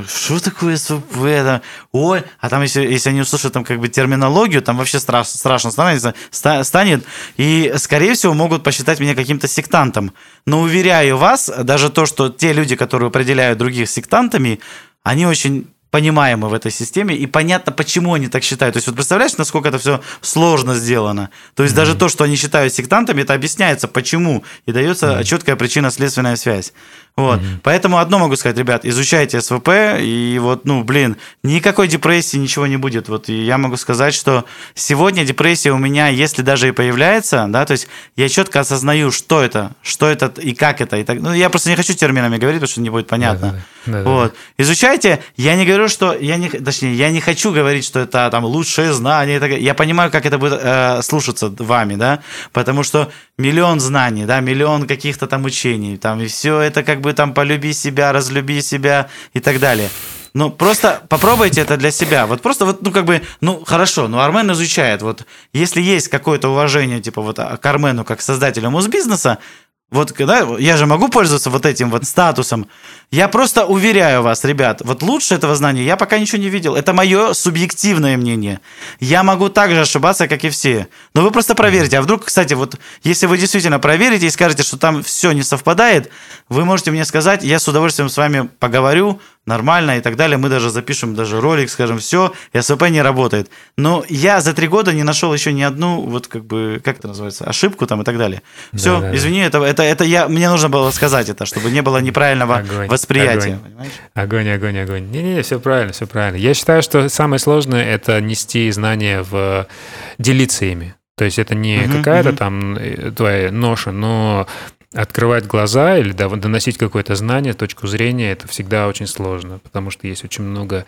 что такое СВП? Ой, а там, если, если они услышат там как бы терминологию, там вообще страш, страшно становится, станет. И, скорее всего, могут посчитать меня каким-то сектантом. Но уверяю вас, даже то, что те люди, которые определяют других сектантами, они очень понимаемы в этой системе, и понятно, почему они так считают. То есть, вот представляешь, насколько это все сложно сделано. То есть, mm-hmm. даже то, что они считают сектантами, это объясняется, почему, и дается mm-hmm. четкая причинно-следственная связь. Вот. Mm-hmm. Поэтому одно могу сказать, ребят, изучайте СВП, и вот, ну, блин, никакой депрессии, ничего не будет. Вот и я могу сказать, что сегодня депрессия у меня, если даже и появляется, да, то есть я четко осознаю, что это, что это и как это. И так, ну, я просто не хочу терминами говорить, потому что не будет понятно. Да, да, вот. Изучайте. Я не говорю, что я не, точнее, я не хочу говорить, что это там лучшее знание. Я понимаю, как это будет э, слушаться вами, да, потому что миллион знаний, да, миллион каких-то там учений, там и все это как бы там полюби себя, разлюби себя и так далее. Ну, просто попробуйте это для себя. Вот просто вот, ну, как бы, ну, хорошо, ну, Армен изучает. Вот если есть какое-то уважение, типа, вот к Армену как создателю муз-бизнеса, вот когда я же могу пользоваться вот этим вот статусом. Я просто уверяю вас, ребят, вот лучше этого знания я пока ничего не видел. Это мое субъективное мнение. Я могу так же ошибаться, как и все. Но вы просто проверите. А вдруг, кстати, вот если вы действительно проверите и скажете, что там все не совпадает, вы можете мне сказать, я с удовольствием с вами поговорю, нормально и так далее. Мы даже запишем даже ролик, скажем, все, СВП не работает. Но я за три года не нашел еще ни одну, вот как бы, как это называется, ошибку там и так далее. Все, да, да, извини, это, это, это я, мне нужно было сказать это, чтобы не было неправильного огонь, восприятия. Огонь, огонь, огонь. огонь. Не-не, все правильно, все правильно. Я считаю, что самое сложное – это нести знания в... делиться ими. То есть это не uh-huh, какая-то uh-huh. там э, твоя ноша, но открывать глаза или доносить какое-то знание, точку зрения, это всегда очень сложно, потому что есть очень много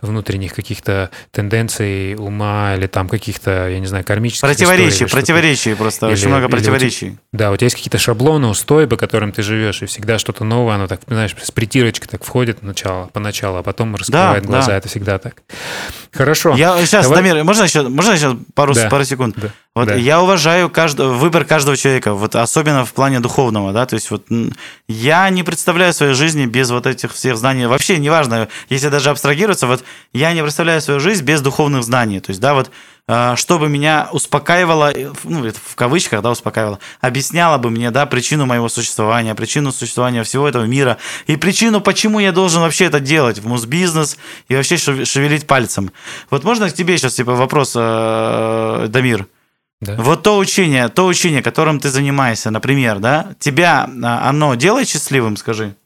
внутренних каких-то тенденций ума или там каких-то, я не знаю, кармических Противоречий, противоречий просто, или, очень много противоречий. Тебя, да, у тебя есть какие-то шаблоны, устои, по которым ты живешь, и всегда что-то новое, оно так, знаешь, с притирочкой так входит начало, поначалу, а потом раскрывает да, глаза, да. это всегда так. Хорошо. Я сейчас, Давай... Дамир, можно еще, можно еще пару, да. пару секунд? Да. Вот да. я уважаю каждого, выбор каждого человека, вот особенно в плане духовного, да, то есть вот я не представляю своей жизни без вот этих всех знаний. Вообще, неважно, если даже абстрагироваться, вот я не представляю свою жизнь без духовных знаний. То есть, да, вот а, чтобы меня успокаивало, ну, в кавычках, да, успокаивало, объясняло бы мне, да, причину моего существования, причину существования всего этого мира и причину, почему я должен вообще это делать в муз-бизнес и вообще шевелить пальцем. Вот можно к тебе сейчас, типа, вопрос, э, Дамир? Да. Вот то учение, то учение, которым ты занимаешься, например, да, тебя а, оно делает счастливым, скажи?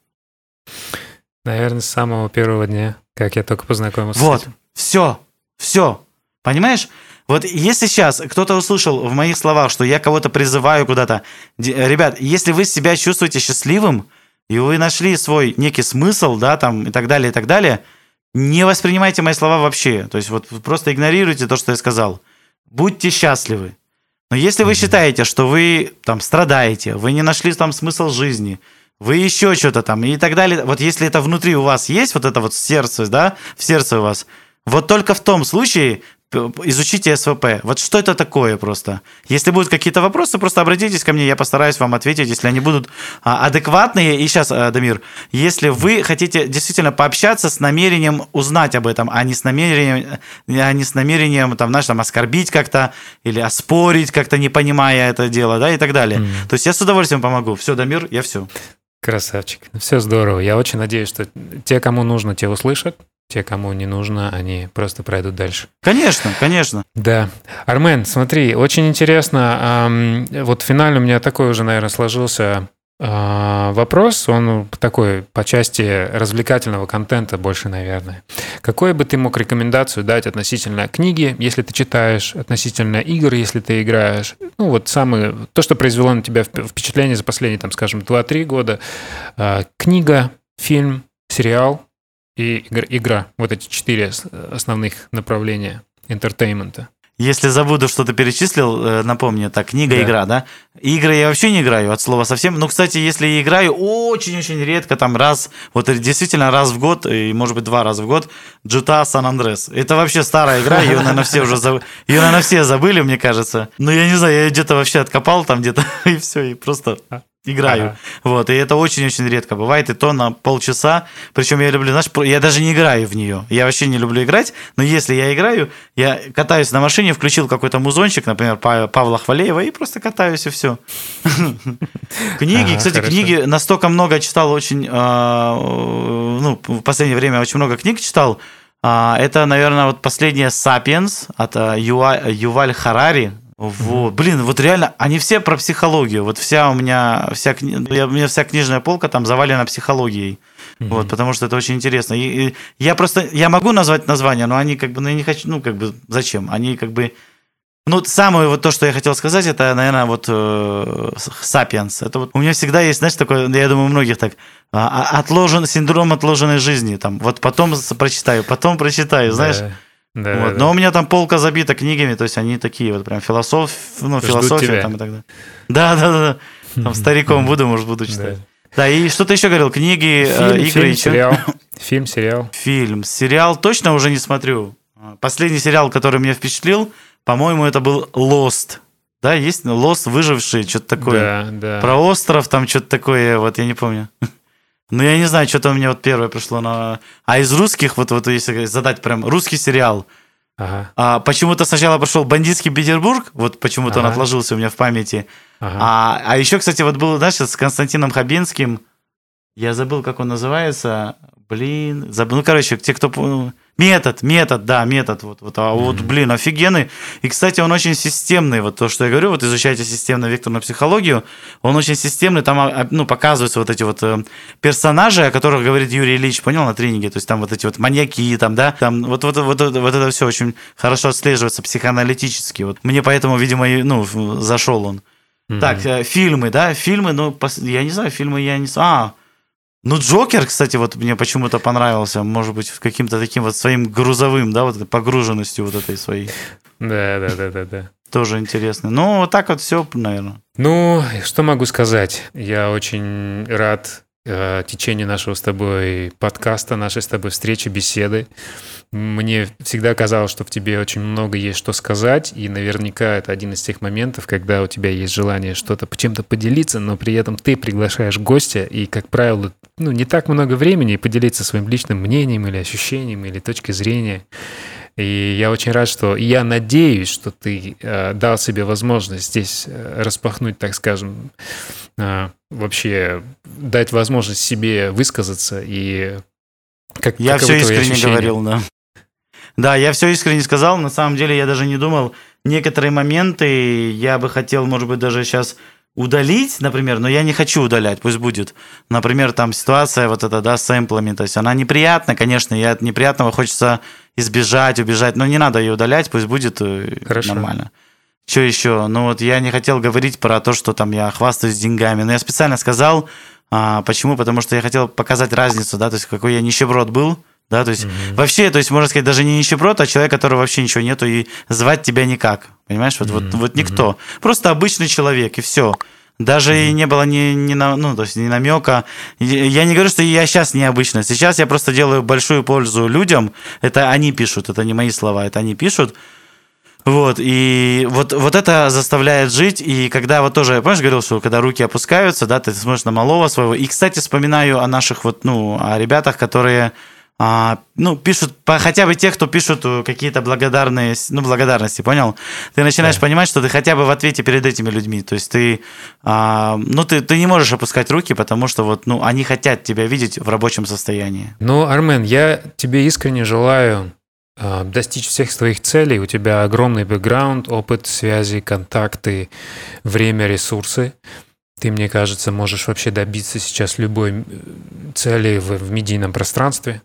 Наверное, с самого первого дня, как я только познакомился вот, все, все, понимаешь? Вот если сейчас кто-то услышал в моих словах, что я кого-то призываю куда-то, ребят, если вы себя чувствуете счастливым, и вы нашли свой некий смысл, да, там, и так далее, и так далее, не воспринимайте мои слова вообще. То есть вот просто игнорируйте то, что я сказал. Будьте счастливы. Но если вы считаете, что вы там страдаете, вы не нашли там смысл жизни, вы еще что-то там и так далее, вот если это внутри у вас есть, вот это вот сердце, да, в сердце у вас, вот только в том случае изучите СВП. Вот что это такое просто? Если будут какие-то вопросы, просто обратитесь ко мне, я постараюсь вам ответить, если они будут а, адекватные. И сейчас, э, Дамир, если вы хотите действительно пообщаться с намерением узнать об этом, а не с намерением, а не с намерением там, знаешь, там, оскорбить как-то или оспорить как-то, не понимая это дело, да, и так далее. Mm. То есть я с удовольствием помогу. Все, Дамир, я все. Красавчик. Все здорово. Я очень надеюсь, что те, кому нужно, те услышат. Те, кому не нужно, они просто пройдут дальше. Конечно, конечно. Да. Армен, смотри, очень интересно. Вот финально у меня такой уже, наверное, сложился а, вопрос, он такой по части развлекательного контента больше, наверное. Какой бы ты мог рекомендацию дать относительно книги, если ты читаешь, относительно игр, если ты играешь? Ну, вот самое, то, что произвело на тебя впечатление за последние, там, скажем, 2-3 года. А, книга, фильм, сериал и игра. Вот эти четыре основных направления entertainment а. Если забуду, что ты перечислил, э, напомни, так, книга, да. игра, да? Игры я вообще не играю от слова совсем. Ну, кстати, если играю, очень-очень редко, там раз, вот действительно раз в год, и может быть два раза в год, GTA San Andreas. Это вообще старая игра, ее, наверное, все уже забыли. Ее, наверное, все забыли, мне кажется. Но я не знаю, я где-то вообще откопал там где-то, [LAUGHS] и все, и просто играю. Ага. Вот, и это очень-очень редко бывает, и то на полчаса. Причем я люблю, знаешь, я даже не играю в нее. Я вообще не люблю играть, но если я играю, я катаюсь на машине, включил какой-то музончик, например, Павла Хвалеева, и просто катаюсь, и все. [LAUGHS] Книги, кстати, книги настолько много читал очень, а, ну, в последнее время очень много книг читал. А, это, наверное, вот последняя «Сапиенс» от а, Юваль Харари, вот, блин, вот реально, они все про психологию. Вот вся у меня, вся, у меня вся книжная полка там завалена психологией. Mm-hmm. Вот, потому что это очень интересно. И, и я просто, я могу назвать название, но они как бы, ну, я не хочу, ну, как бы, зачем? Они как бы, ну, самое вот то, что я хотел сказать, это, наверное, вот э, «Сапиенс». Это вот у меня всегда есть, знаешь, такое, я думаю, у многих так, а, а, отложен, синдром отложенной жизни. Там, вот потом прочитаю, потом прочитаю, знаешь. Да. Да, вот. да. Но у меня там полка забита книгами, то есть они такие вот прям философ, ну, философия там и так далее. Да, да, да. Там стариком [LAUGHS] буду, может, буду читать. Да, и что ты еще говорил? Книги, э, фильм, игры фильм, сериал. [LAUGHS] Фильм, сериал. Фильм. Сериал точно уже не смотрю. Последний сериал, который меня впечатлил, по-моему, это был Lost. Да, есть Lost, выживший, что-то такое. Да, да. Про остров там что-то такое, вот я не помню. [LAUGHS] Ну, я не знаю, что-то у меня вот первое пришло на... А из русских, вот, вот если задать прям русский сериал, ага. а, почему-то сначала пошел «Бандитский Петербург», вот почему-то ага. он отложился у меня в памяти. Ага. А, а еще, кстати, вот был, знаешь, с Константином Хабинским, я забыл, как он называется, блин, забыл, ну, короче, те, кто... Метод, метод, да, метод. Вот, вот, а вот, блин, офигенный. И, кстати, он очень системный. Вот то, что я говорю, вот изучайте системно-векторную психологию, он очень системный. Там, а, ну, показываются вот эти вот э, персонажи, о которых говорит Юрий Ильич, понял, на тренинге. То есть там вот эти вот маньяки, там, да, там вот, вот, вот, вот, вот это все очень хорошо отслеживается психоаналитически. Вот мне поэтому, видимо, ну, зашел он. Mm-hmm. Так, э, фильмы, да, фильмы, ну, я не знаю, фильмы я не... А, ну, Джокер, кстати, вот мне почему-то понравился, может быть, каким-то таким вот своим грузовым, да, вот погруженностью вот этой своей. Да, да, да, да, да. Тоже интересно. Ну, вот так вот все, наверное. Ну, что могу сказать? Я очень рад э, течению нашего с тобой подкаста, нашей с тобой встречи, беседы. Мне всегда казалось, что в тебе очень много есть что сказать, и наверняка это один из тех моментов, когда у тебя есть желание что-то чем-то поделиться, но при этом ты приглашаешь гостя, и, как правило, ну, не так много времени поделиться своим личным мнением или ощущением, или точкой зрения. И я очень рад, что я надеюсь, что ты э, дал себе возможность здесь э, распахнуть, так скажем, э, вообще дать возможность себе высказаться и как я все искренне ощущения? говорил, да. Да, я все искренне сказал. На самом деле я даже не думал. Некоторые моменты я бы хотел, может быть, даже сейчас удалить, например, но я не хочу удалять, пусть будет. Например, там ситуация вот эта, да, с сэмплами, то есть она неприятна, конечно, и от неприятного хочется избежать, убежать, но не надо ее удалять, пусть будет э, Хорошо. нормально. Что еще? Ну вот я не хотел говорить про то, что там я хвастаюсь деньгами, но я специально сказал, а, почему? Потому что я хотел показать разницу, да, то есть какой я нищеброд был, да, то есть mm-hmm. вообще, то есть можно сказать, даже не нищеброд, а человек, которого вообще ничего нету, и звать тебя никак, понимаешь, вот, mm-hmm. вот, вот никто, mm-hmm. просто обычный человек, и все. Даже mm-hmm. и не было ни, ни, на, ну, то есть ни намека. Я не говорю, что я сейчас необычно. Сейчас я просто делаю большую пользу людям. Это они пишут, это не мои слова, это они пишут. Вот, и вот, вот это заставляет жить, и когда вот тоже, помнишь, говорил, что когда руки опускаются, да, ты смотришь на малого своего, и, кстати, вспоминаю о наших вот, ну, о ребятах, которые а, ну, пишут, по, хотя бы те, кто пишут э, какие-то благодарные, ну, благодарности, понял? Ты начинаешь да. понимать, что ты хотя бы в ответе перед этими людьми, то есть ты, а, ну, ты, ты не можешь опускать руки, потому что вот, ну, они хотят тебя видеть в рабочем состоянии. Ну, Армен, я тебе искренне желаю достичь всех своих целей. У тебя огромный бэкграунд, опыт, связи, контакты, время, ресурсы ты, мне кажется, можешь вообще добиться сейчас любой цели в, в медийном пространстве.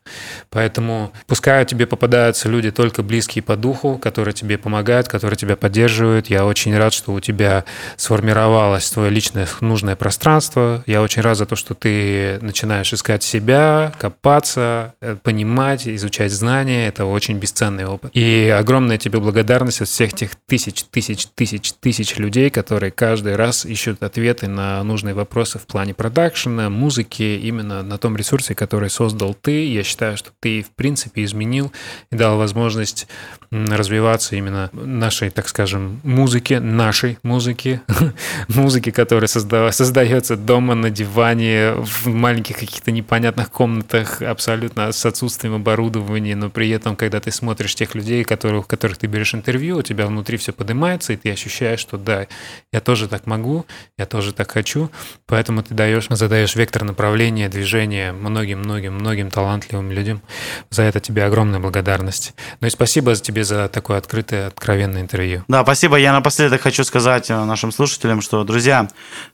Поэтому пускай тебе попадаются люди только близкие по духу, которые тебе помогают, которые тебя поддерживают. Я очень рад, что у тебя сформировалось твое личное нужное пространство. Я очень рад за то, что ты начинаешь искать себя, копаться, э, понимать, изучать знания. Это очень бесценный опыт. И огромная тебе благодарность от всех тех тысяч, тысяч, тысяч, тысяч людей, которые каждый раз ищут ответы на нужные вопросы в плане продакшена, музыки, именно на том ресурсе, который создал ты. Я считаю, что ты, в принципе, изменил и дал возможность развиваться именно нашей, так скажем, музыке, нашей музыке, [LAUGHS] музыки, которая созда- создается дома на диване, в маленьких каких-то непонятных комнатах, абсолютно с отсутствием оборудования, но при этом, когда ты смотришь тех людей, которых, у которых ты берешь интервью, у тебя внутри все поднимается, и ты ощущаешь, что да, я тоже так могу, я тоже так хочу, поэтому ты даешь, задаешь вектор направления, движения многим-многим-многим талантливым людям. За это тебе огромная благодарность. Ну и спасибо тебе за такое открытое, откровенное интервью. Да, спасибо. Я напоследок хочу сказать э, нашим слушателям, что, друзья,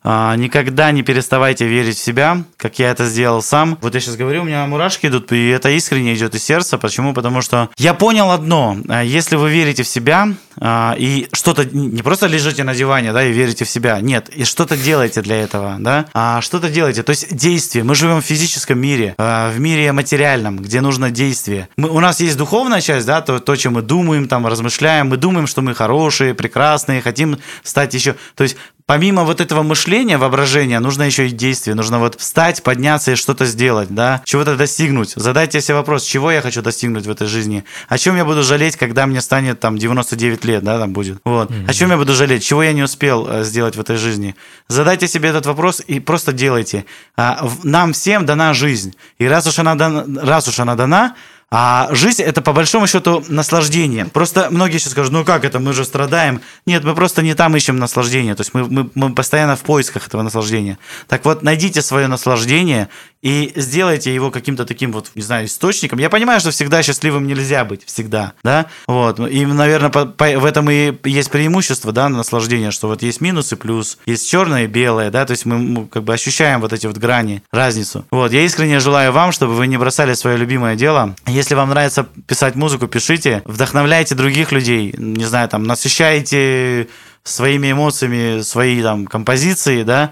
э, никогда не переставайте верить в себя, как я это сделал сам. Вот я сейчас говорю, у меня мурашки идут, и это искренне идет из сердца. Почему? Потому что я понял одно. Э, если вы верите в себя и что-то не просто лежите на диване, да, и верите в себя, нет, и что-то делаете для этого, да? А что-то делаете. То есть действие. Мы живем в физическом мире, а, в мире материальном, где нужно действие. Мы, у нас есть духовная часть, да, то, то, чем мы думаем, там, размышляем. Мы думаем, что мы хорошие, прекрасные, хотим стать еще. То есть помимо вот этого мышления, воображения, нужно еще и действие. Нужно вот встать, подняться и что-то сделать, да, чего-то достигнуть. Задайте себе вопрос, чего я хочу достигнуть в этой жизни, о чем я буду жалеть, когда мне станет там 99 лет, да, там будет. Вот. Mm-hmm. О чем я буду жалеть, чего я не успел э, сделать в этой жизни. Задайте себе этот вопрос и просто делайте. А, нам всем дана жизнь. И раз уж она дана, раз уж она дана, а жизнь это по большому счету наслаждение. Просто многие сейчас скажут, ну как это, мы же страдаем. Нет, мы просто не там ищем наслаждение. То есть мы, мы, мы постоянно в поисках этого наслаждения. Так вот, найдите свое наслаждение и сделайте его каким-то таким вот, не знаю, источником. Я понимаю, что всегда счастливым нельзя быть, всегда, да, вот, и, наверное, по, по, в этом и есть преимущество, да, наслаждения, что вот есть минус и плюс, есть черное и белое, да, то есть мы, мы как бы ощущаем вот эти вот грани, разницу. Вот, я искренне желаю вам, чтобы вы не бросали свое любимое дело. Вам нравится писать музыку, пишите, вдохновляйте других людей, не знаю, там, насыщайте своими эмоциями свои там композиции, да,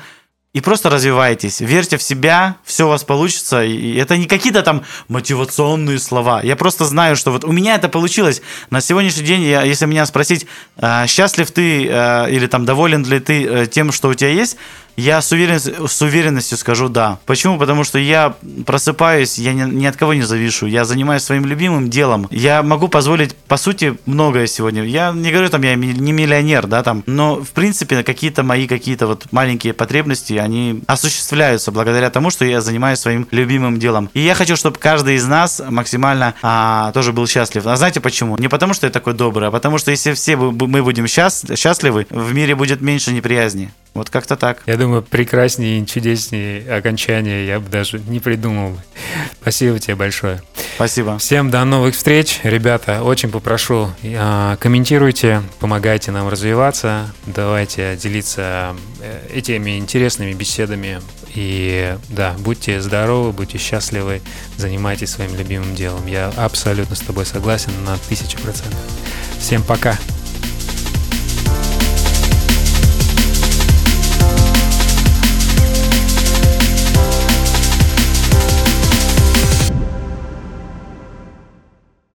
и просто развивайтесь, верьте в себя, все у вас получится. И это не какие-то там мотивационные слова. Я просто знаю, что вот у меня это получилось. На сегодняшний день, я, если меня спросить, э, счастлив ты э, или там доволен ли ты э, тем, что у тебя есть, я с, уверенностью, с уверенностью скажу да. Почему? Потому что я просыпаюсь, я ни, ни от кого не завишу, я занимаюсь своим любимым делом. Я могу позволить, по сути, многое сегодня. Я не говорю, там, я не миллионер, да, там, но, в принципе, какие-то мои какие-то вот маленькие потребности, они осуществляются благодаря тому, что я занимаюсь своим любимым делом. И я хочу, чтобы каждый из нас максимально а, тоже был счастлив. А знаете почему? Не потому, что я такой добрый, а потому, что если все мы будем счастливы, в мире будет меньше неприязни. Вот как-то так. Я думаю, прекраснее и чудеснее окончания я бы даже не придумал. Спасибо тебе большое. Спасибо. Всем до новых встреч. Ребята, очень попрошу, а, комментируйте, помогайте нам развиваться, давайте делиться э, этими интересными беседами. И да, будьте здоровы, будьте счастливы, занимайтесь своим любимым делом. Я абсолютно с тобой согласен на тысячу процентов. Всем пока.